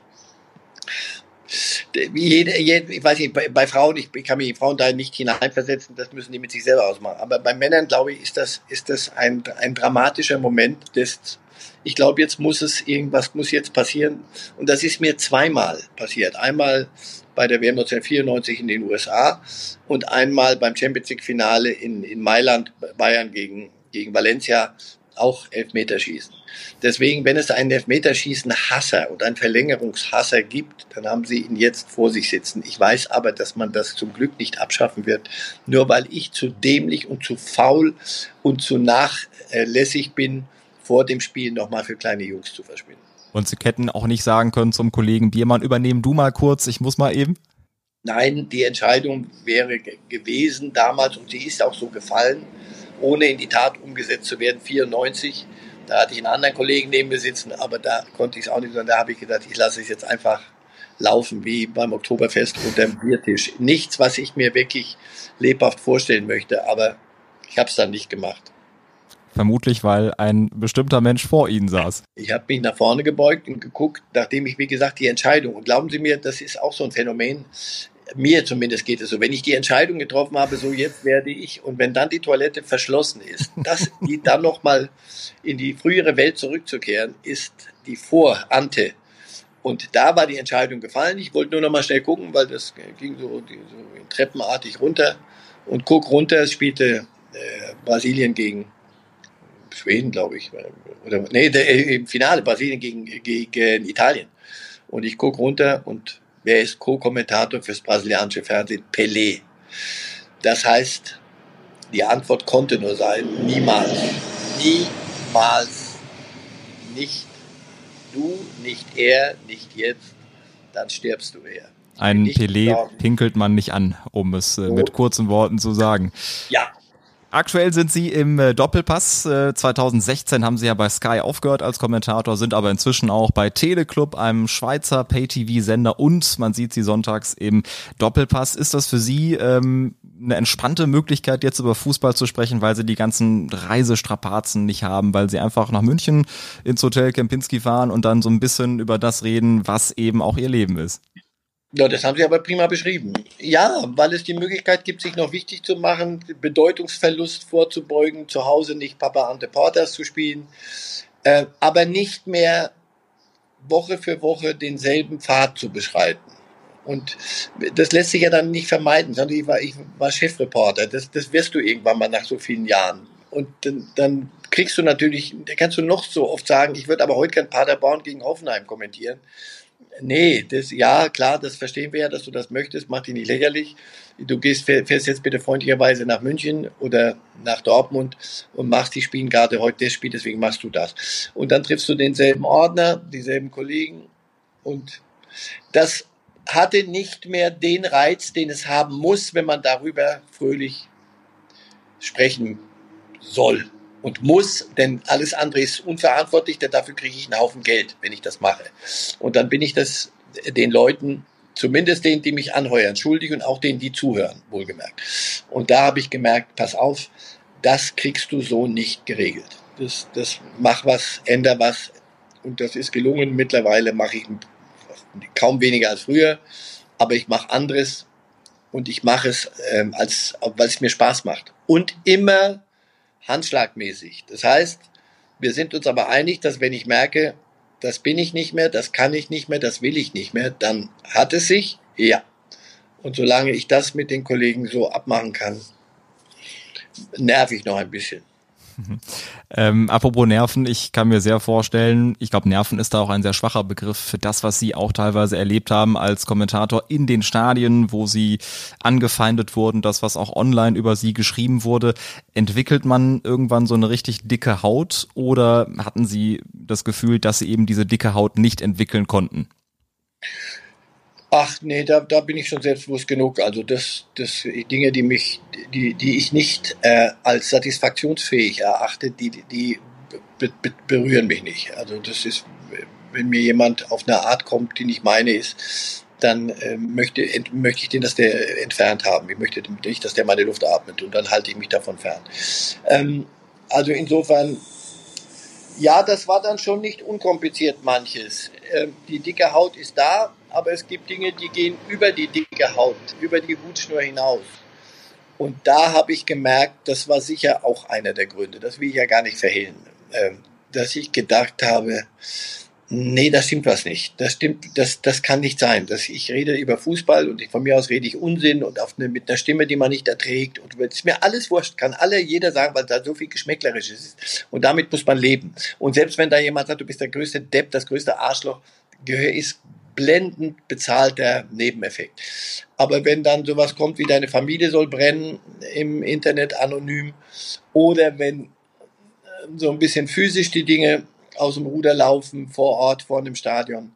jede, jede, ich weiß nicht, bei, bei Frauen, ich, ich, kann mich in Frauen da nicht hineinversetzen, das müssen die mit sich selber ausmachen. Aber bei Männern, glaube ich, ist das, ist das ein, ein dramatischer Moment des, ich glaube, jetzt muss es, irgendwas muss jetzt passieren. Und das ist mir zweimal passiert. Einmal bei der WM 1994 in den USA und einmal beim Champions League Finale in, in Mailand, Bayern gegen, gegen Valencia, auch Elfmeterschießen. Deswegen, wenn es einen Elfmeterschießen-Hasser und einen Verlängerungshasser gibt, dann haben sie ihn jetzt vor sich sitzen. Ich weiß aber, dass man das zum Glück nicht abschaffen wird, nur weil ich zu dämlich und zu faul und zu nachlässig bin, vor dem Spiel nochmal für kleine Jungs zu verschwinden. Und Sie hätten auch nicht sagen können zum Kollegen Biermann, übernehmen du mal kurz, ich muss mal eben? Nein, die Entscheidung wäre gewesen damals und sie ist auch so gefallen, ohne in die Tat umgesetzt zu werden, 94. Da hatte ich einen anderen Kollegen neben mir sitzen, aber da konnte ich es auch nicht, sondern da habe ich gedacht, ich lasse es jetzt einfach laufen, wie beim Oktoberfest unter dem Biertisch. Nichts, was ich mir wirklich lebhaft vorstellen möchte, aber ich habe es dann nicht gemacht. Vermutlich, weil ein bestimmter Mensch vor Ihnen saß. Ich habe mich nach vorne gebeugt und geguckt, nachdem ich, wie gesagt, die Entscheidung, und glauben Sie mir, das ist auch so ein Phänomen, mir zumindest geht es so, wenn ich die Entscheidung getroffen habe, so jetzt werde ich, und wenn dann die Toilette verschlossen ist, das, die dann nochmal in die frühere Welt zurückzukehren, ist die Vorante. Und da war die Entscheidung gefallen. Ich wollte nur noch mal schnell gucken, weil das ging so, so treppenartig runter. Und guck runter, es spielte äh, Brasilien gegen Schweden, glaube ich. Oder, nee, der, äh, im Finale Brasilien gegen, gegen Italien. Und ich gucke runter und wer ist Co-Kommentator fürs brasilianische Fernsehen? Pelé. Das heißt, die Antwort konnte nur sein, niemals. Niemals. Nicht du, nicht er, nicht jetzt. Dann stirbst du eher. Ein Pelé pinkelt man nicht an, um es äh, mit kurzen Worten zu sagen. Ja, Aktuell sind Sie im äh, Doppelpass. 2016 äh, haben Sie ja bei Sky aufgehört als Kommentator, sind aber inzwischen auch bei Teleclub, einem Schweizer Pay-TV-Sender und man sieht Sie sonntags im Doppelpass. Ist das für Sie ähm, eine entspannte Möglichkeit, jetzt über Fußball zu sprechen, weil Sie die ganzen Reisestrapazen nicht haben, weil Sie einfach nach München ins Hotel Kempinski fahren und dann so ein bisschen über das reden, was eben auch Ihr Leben ist? Ja, das haben Sie aber prima beschrieben. Ja, weil es die Möglichkeit gibt, sich noch wichtig zu machen, Bedeutungsverlust vorzubeugen, zu Hause nicht Papa Ante Porters zu spielen, äh, aber nicht mehr Woche für Woche denselben Pfad zu beschreiten. Und das lässt sich ja dann nicht vermeiden, sondern ich war, ich war Chefreporter. Das, das wirst du irgendwann mal nach so vielen Jahren. Und dann, dann kriegst du natürlich, da kannst du noch so oft sagen, ich würde aber heute kein Paderborn gegen Hoffenheim kommentieren. Nee, das, ja, klar, das verstehen wir ja, dass du das möchtest, mach dich nicht lächerlich. Du gehst, fährst jetzt bitte freundlicherweise nach München oder nach Dortmund und machst, die spielen gerade heute das Spiel, deswegen machst du das. Und dann triffst du denselben Ordner, dieselben Kollegen und das hatte nicht mehr den Reiz, den es haben muss, wenn man darüber fröhlich sprechen soll und muss, denn alles andere ist unverantwortlich, denn dafür kriege ich einen Haufen Geld, wenn ich das mache. Und dann bin ich das den Leuten, zumindest denen, die mich anheuern, schuldig und auch denen, die zuhören, wohlgemerkt. Und da habe ich gemerkt, pass auf, das kriegst du so nicht geregelt. Das, das mach was, änder was. Und das ist gelungen. Mittlerweile mache ich kaum weniger als früher, aber ich mache anderes und ich mache es, ähm, als, weil es mir Spaß macht. Und immer handschlagmäßig. Das heißt, wir sind uns aber einig, dass wenn ich merke, das bin ich nicht mehr, das kann ich nicht mehr, das will ich nicht mehr, dann hat es sich, ja. Und solange ich das mit den Kollegen so abmachen kann, nerv ich noch ein bisschen. [laughs] Ähm, apropos Nerven, ich kann mir sehr vorstellen, ich glaube, Nerven ist da auch ein sehr schwacher Begriff für das, was Sie auch teilweise erlebt haben als Kommentator in den Stadien, wo Sie angefeindet wurden, das, was auch online über Sie geschrieben wurde. Entwickelt man irgendwann so eine richtig dicke Haut oder hatten Sie das Gefühl, dass Sie eben diese dicke Haut nicht entwickeln konnten? Ach nee, da, da bin ich schon selbstbewusst genug. Also das, das Dinge, die mich, die, die ich nicht äh, als satisfaktionsfähig erachte, die, die be, be, berühren mich nicht. Also das ist, wenn mir jemand auf eine Art kommt, die nicht meine ist, dann äh, möchte, möchte ich den, dass der entfernt haben. Ich möchte nicht, dass der meine Luft atmet und dann halte ich mich davon fern. Ähm, also insofern, ja, das war dann schon nicht unkompliziert manches. Ähm, die dicke Haut ist da, aber es gibt Dinge, die gehen über die dicke Haut, über die Hutschnur hinaus. Und da habe ich gemerkt, das war sicher auch einer der Gründe, das will ich ja gar nicht verhehlen, ähm, dass ich gedacht habe, nee, das stimmt was nicht. Das stimmt, das, das kann nicht sein. Das, ich rede über Fußball und von mir aus rede ich Unsinn und auf eine, mit einer Stimme, die man nicht erträgt. Und es ist mir alles wurscht, kann alle, jeder sagen, weil da so viel Geschmäcklerisches ist. Und damit muss man leben. Und selbst wenn da jemand sagt, du bist der größte Depp, das größte Arschloch, Gehör ist blendend bezahlter Nebeneffekt. Aber wenn dann sowas kommt wie deine Familie soll brennen im Internet anonym oder wenn äh, so ein bisschen physisch die Dinge aus dem Ruder laufen vor Ort, vor einem Stadion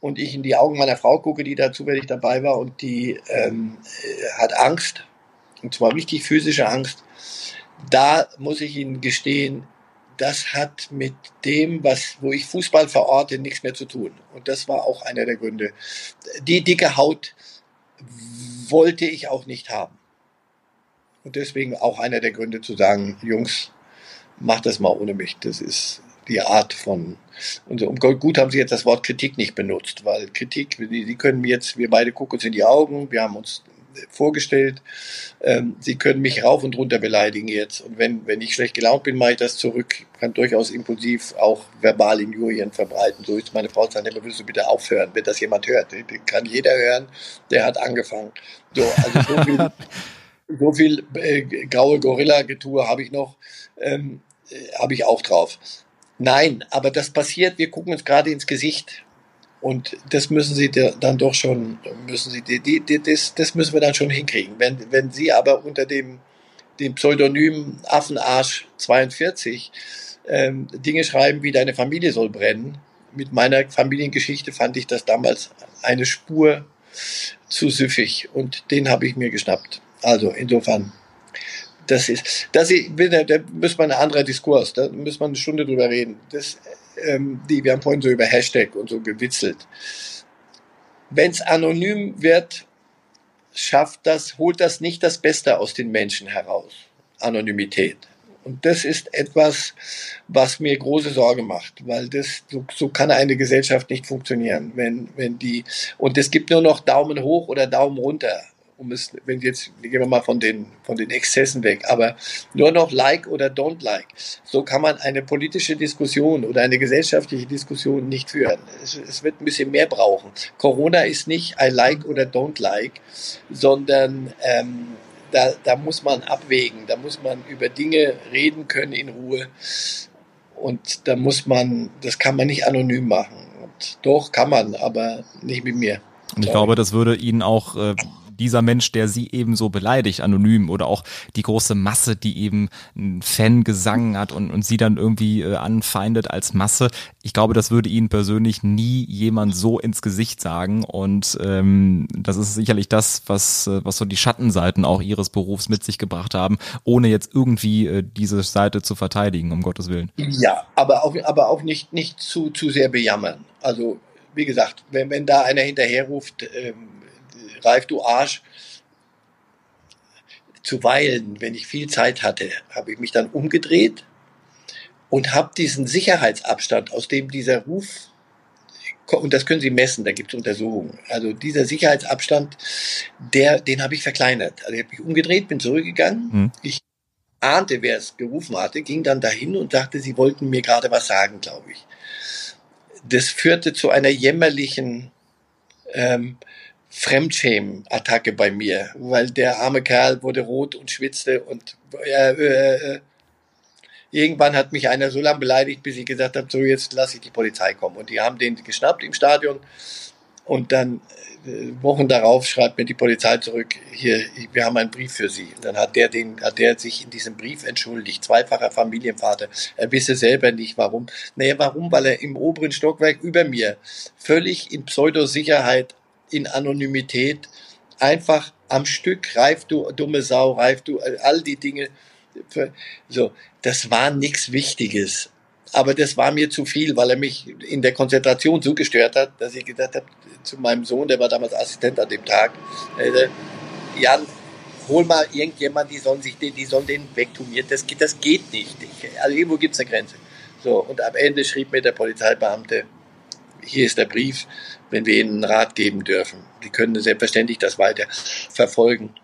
und ich in die Augen meiner Frau gucke, die da zufällig dabei war und die ähm, hat Angst und zwar richtig physische Angst, da muss ich Ihnen gestehen, das hat mit dem, was, wo ich Fußball verorte, nichts mehr zu tun. Und das war auch einer der Gründe. Die dicke Haut wollte ich auch nicht haben. Und deswegen auch einer der Gründe zu sagen, Jungs, macht das mal ohne mich. Das ist die Art von, und um gut haben Sie jetzt das Wort Kritik nicht benutzt, weil Kritik, Sie können jetzt, wir beide gucken uns in die Augen, wir haben uns vorgestellt. Ähm, Sie können mich rauf und runter beleidigen jetzt. Und wenn, wenn ich schlecht gelaunt bin, mache ich das zurück. Kann durchaus impulsiv auch verbal Injurien verbreiten. So ist meine Frau sagt immer, willst du bitte aufhören, wenn das jemand hört. Den kann jeder hören, der hat angefangen. So, also so viel, [laughs] so viel äh, graue Gorilla-Getue habe ich noch, ähm, äh, habe ich auch drauf. Nein, aber das passiert, wir gucken uns gerade ins Gesicht und das müssen sie dann doch schon, müssen sie, die, die, das, das müssen wir dann schon hinkriegen. Wenn, wenn sie aber unter dem, dem Pseudonym Affenarsch 42 ähm, Dinge schreiben, wie deine Familie soll brennen, mit meiner Familiengeschichte fand ich das damals eine Spur zu süffig und den habe ich mir geschnappt. Also insofern, das ist, das ist, da muss man ein anderer Diskurs, da muss man eine Stunde drüber reden. Das, ähm, die, wir haben vorhin so über Hashtag und so gewitzelt. Wenn es anonym wird, schafft das, holt das nicht das Beste aus den Menschen heraus. Anonymität. Und das ist etwas, was mir große Sorge macht, weil das, so, so kann eine Gesellschaft nicht funktionieren, wenn, wenn die, und es gibt nur noch Daumen hoch oder Daumen runter um es, wenn jetzt, gehen wir mal von den, von den Exzessen weg, aber nur noch like oder don't like. So kann man eine politische Diskussion oder eine gesellschaftliche Diskussion nicht führen. Es, es wird ein bisschen mehr brauchen. Corona ist nicht I like oder don't like, sondern ähm, da, da muss man abwägen, da muss man über Dinge reden können in Ruhe. Und da muss man, das kann man nicht anonym machen. Und doch kann man, aber nicht mit mir. Und ich glaube, das würde Ihnen auch äh, dieser Mensch, der sie eben so beleidigt, anonym oder auch die große Masse, die eben einen Fangesang hat und, und sie dann irgendwie äh, anfeindet als Masse. Ich glaube, das würde ihnen persönlich nie jemand so ins Gesicht sagen und ähm, das ist sicherlich das, was, äh, was so die Schattenseiten auch ihres Berufs mit sich gebracht haben, ohne jetzt irgendwie äh, diese Seite zu verteidigen, um Gottes Willen. Ja, aber auch, aber auch nicht, nicht zu, zu sehr bejammern. Also wie gesagt, wenn, wenn da einer hinterherruft, ähm, Ralf, du Arsch. Zuweilen, wenn ich viel Zeit hatte, habe ich mich dann umgedreht und habe diesen Sicherheitsabstand, aus dem dieser Ruf, und das können Sie messen, da gibt es Untersuchungen, also dieser Sicherheitsabstand, der, den habe ich verkleinert. Also ich habe mich umgedreht, bin zurückgegangen, hm. ich ahnte, wer es gerufen hatte, ging dann dahin und dachte, sie wollten mir gerade was sagen, glaube ich. Das führte zu einer jämmerlichen ähm, Fremdschämen-Attacke bei mir, weil der arme Kerl wurde rot und schwitzte und äh, äh, irgendwann hat mich einer so lange beleidigt, bis ich gesagt habe, so jetzt lasse ich die Polizei kommen. Und die haben den geschnappt im Stadion und dann äh, Wochen darauf schreibt mir die Polizei zurück, hier, wir haben einen Brief für Sie. Dann hat der den, hat der sich in diesem Brief entschuldigt, zweifacher Familienvater. Er wisse selber nicht warum. Naja, warum? Weil er im oberen Stockwerk über mir völlig in Pseudosicherheit in Anonymität einfach am Stück, reif du dumme Sau, reif du all die Dinge. So, das war nichts Wichtiges. aber das war mir zu viel, weil er mich in der Konzentration so gestört hat, dass ich gesagt habe zu meinem Sohn, der war damals Assistent an dem Tag, äh, Jan, hol mal irgendjemand, die sollen sich den, die sollen den wegtun. Das, das geht nicht. Ich, also irgendwo gibt es eine Grenze. So, und am Ende schrieb mir der Polizeibeamte, hier ist der Brief, wenn wir Ihnen einen Rat geben dürfen. Sie können selbstverständlich das weiter verfolgen.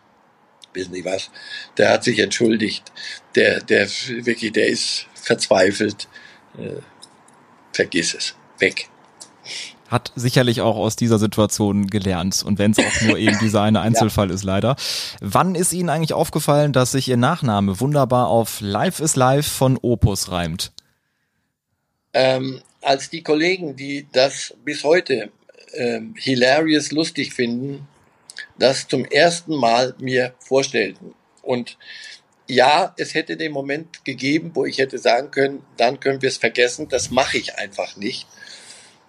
Wissen Sie was? Der hat sich entschuldigt. Der, der wirklich, der ist verzweifelt. Äh, vergiss es. Weg hat sicherlich auch aus dieser Situation gelernt und wenn es auch nur eben dieser eine [laughs] Einzelfall ja. ist leider. Wann ist Ihnen eigentlich aufgefallen, dass sich Ihr Nachname wunderbar auf Life is Life von Opus reimt? Ähm, als die Kollegen, die das bis heute ähm, hilarious lustig finden, das zum ersten Mal mir vorstellten. Und ja, es hätte den Moment gegeben, wo ich hätte sagen können, dann können wir es vergessen, das mache ich einfach nicht.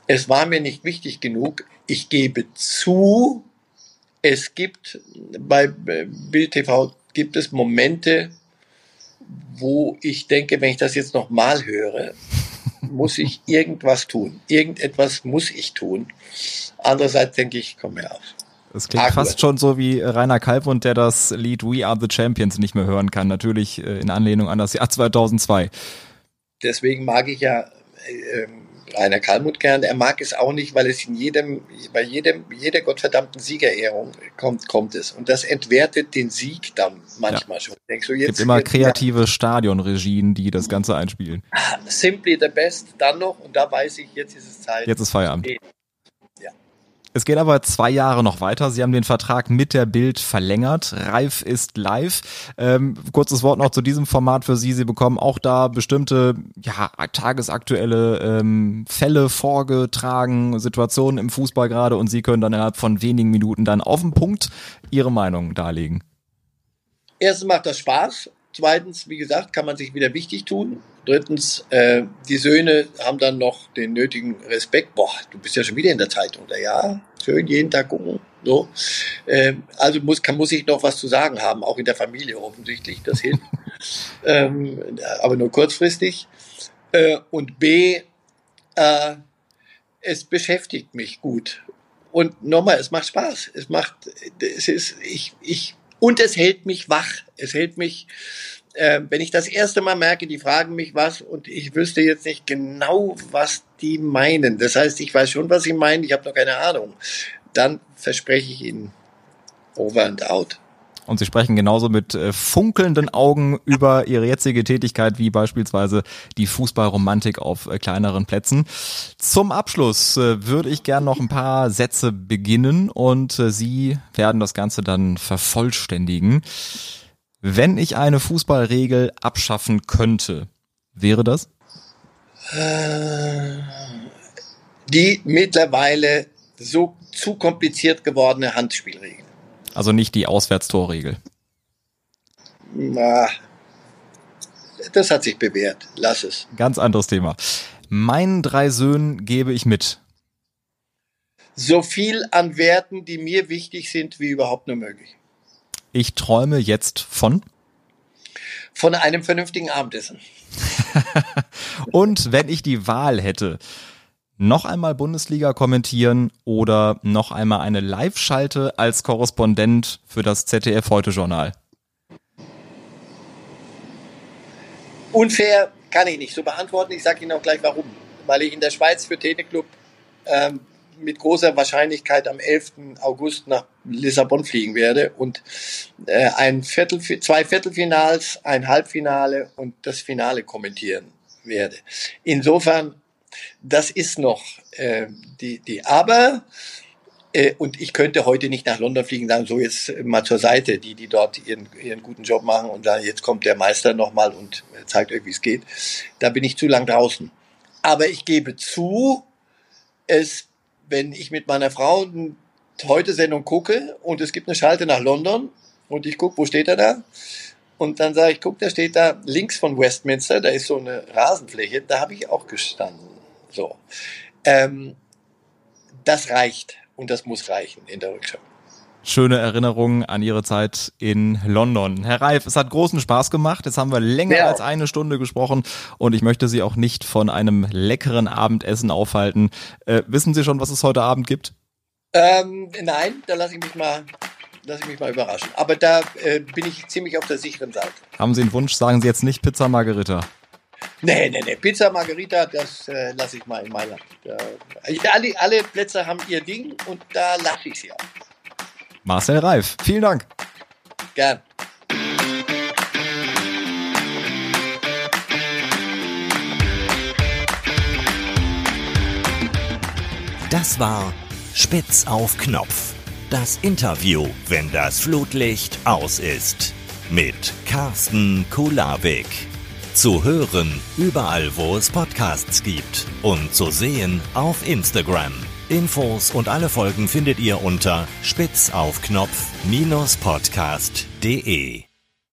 Es war mir nicht wichtig genug. Ich gebe zu, es gibt bei Bild TV gibt es Momente, wo ich denke, wenn ich das jetzt noch mal höre, muss ich irgendwas tun. Irgendetwas muss ich tun. Andererseits denke ich, komm mir auf. Das klingt Argue. fast schon so wie Rainer Kalbund, der das Lied We Are the Champions nicht mehr hören kann. Natürlich äh, in Anlehnung an das Jahr 2002. Deswegen mag ich ja äh, ähm, Rainer Kalmut gern. Er mag es auch nicht, weil es in jedem, bei jedem, jeder gottverdammten Siegerehrung kommt, kommt es. Und das entwertet den Sieg dann manchmal ja. schon. Denkst du, jetzt, gibt immer kreative ja, Stadionregien, die das Ganze einspielen. [laughs] Simply the best, dann noch, und da weiß ich, jetzt ist es Zeit. Jetzt ist Feierabend. Es geht aber zwei Jahre noch weiter. Sie haben den Vertrag mit der Bild verlängert. Reif ist live. Ähm, kurzes Wort noch zu diesem Format für Sie. Sie bekommen auch da bestimmte ja, tagesaktuelle ähm, Fälle vorgetragen, Situationen im Fußball gerade und Sie können dann innerhalb von wenigen Minuten dann auf den Punkt Ihre Meinung darlegen. Erstens macht das Spaß. Zweitens, wie gesagt, kann man sich wieder wichtig tun. Drittens, äh, die Söhne haben dann noch den nötigen Respekt. Boah, du bist ja schon wieder in der Zeitung. Oder ja, schön jeden Tag gucken. So. Äh, also muss, kann, muss ich noch was zu sagen haben, auch in der Familie offensichtlich. Das hilft. [laughs] ähm, aber nur kurzfristig. Äh, und B, äh, es beschäftigt mich gut. Und nochmal, es macht Spaß. Es macht, es ist, ich, ich, und es hält mich wach. Es hält mich, äh, wenn ich das erste Mal merke, die fragen mich was und ich wüsste jetzt nicht genau, was die meinen. Das heißt, ich weiß schon, was sie meinen, ich habe noch keine Ahnung. Dann verspreche ich ihnen over and out. Und Sie sprechen genauso mit äh, funkelnden Augen über Ihre jetzige Tätigkeit, wie beispielsweise die Fußballromantik auf äh, kleineren Plätzen. Zum Abschluss äh, würde ich gern noch ein paar Sätze beginnen und Sie werden das Ganze dann vervollständigen. Wenn ich eine Fußballregel abschaffen könnte, wäre das? Äh, die mittlerweile so zu kompliziert gewordene Handspielregel. Also nicht die Auswärtstorregel. Na, das hat sich bewährt. Lass es. Ganz anderes Thema. Meinen drei Söhnen gebe ich mit. So viel an Werten, die mir wichtig sind, wie überhaupt nur möglich. Ich träume jetzt von? Von einem vernünftigen Abendessen. [laughs] Und wenn ich die Wahl hätte, noch einmal Bundesliga kommentieren oder noch einmal eine Live-Schalte als Korrespondent für das ZDF Heute Journal? Unfair kann ich nicht so beantworten. Ich sage Ihnen auch gleich warum. Weil ich in der Schweiz für Teleclub ähm, mit großer Wahrscheinlichkeit am 11. August nach Lissabon fliegen werde und äh, ein Viertel, zwei Viertelfinals, ein Halbfinale und das Finale kommentieren werde. Insofern, das ist noch äh, die, die Aber äh, und ich könnte heute nicht nach London fliegen, sagen, so jetzt mal zur Seite, die, die dort ihren, ihren guten Job machen und dann jetzt kommt der Meister nochmal und zeigt euch, wie es geht. Da bin ich zu lang draußen. Aber ich gebe zu, es wenn ich mit meiner Frau eine Heute-Sendung gucke und es gibt eine Schalte nach London und ich gucke, wo steht er da? Und dann sage ich, guck, da steht da links von Westminster, da ist so eine Rasenfläche, da habe ich auch gestanden. So. Ähm, das reicht und das muss reichen in der Rückschau. Schöne Erinnerungen an Ihre Zeit in London. Herr Reif, es hat großen Spaß gemacht. Jetzt haben wir länger ja. als eine Stunde gesprochen und ich möchte Sie auch nicht von einem leckeren Abendessen aufhalten. Äh, wissen Sie schon, was es heute Abend gibt? Ähm, nein, da lasse ich mich mal lasse ich mich mal überraschen. Aber da äh, bin ich ziemlich auf der sicheren Seite. Haben Sie einen Wunsch? Sagen Sie jetzt nicht Pizza Margherita. Nee, nee, nee. Pizza Margherita, das äh, lasse ich mal in Mailand. Da, alle, alle Plätze haben ihr Ding und da lasse ich sie auch. Marcel Reif, vielen Dank. Gern. Das war Spitz auf Knopf. Das Interview, wenn das Flutlicht aus ist. Mit Carsten Kulawik. Zu hören überall, wo es Podcasts gibt. Und zu sehen auf Instagram. Infos und alle Folgen findet ihr unter spitzaufknopf-podcast.de.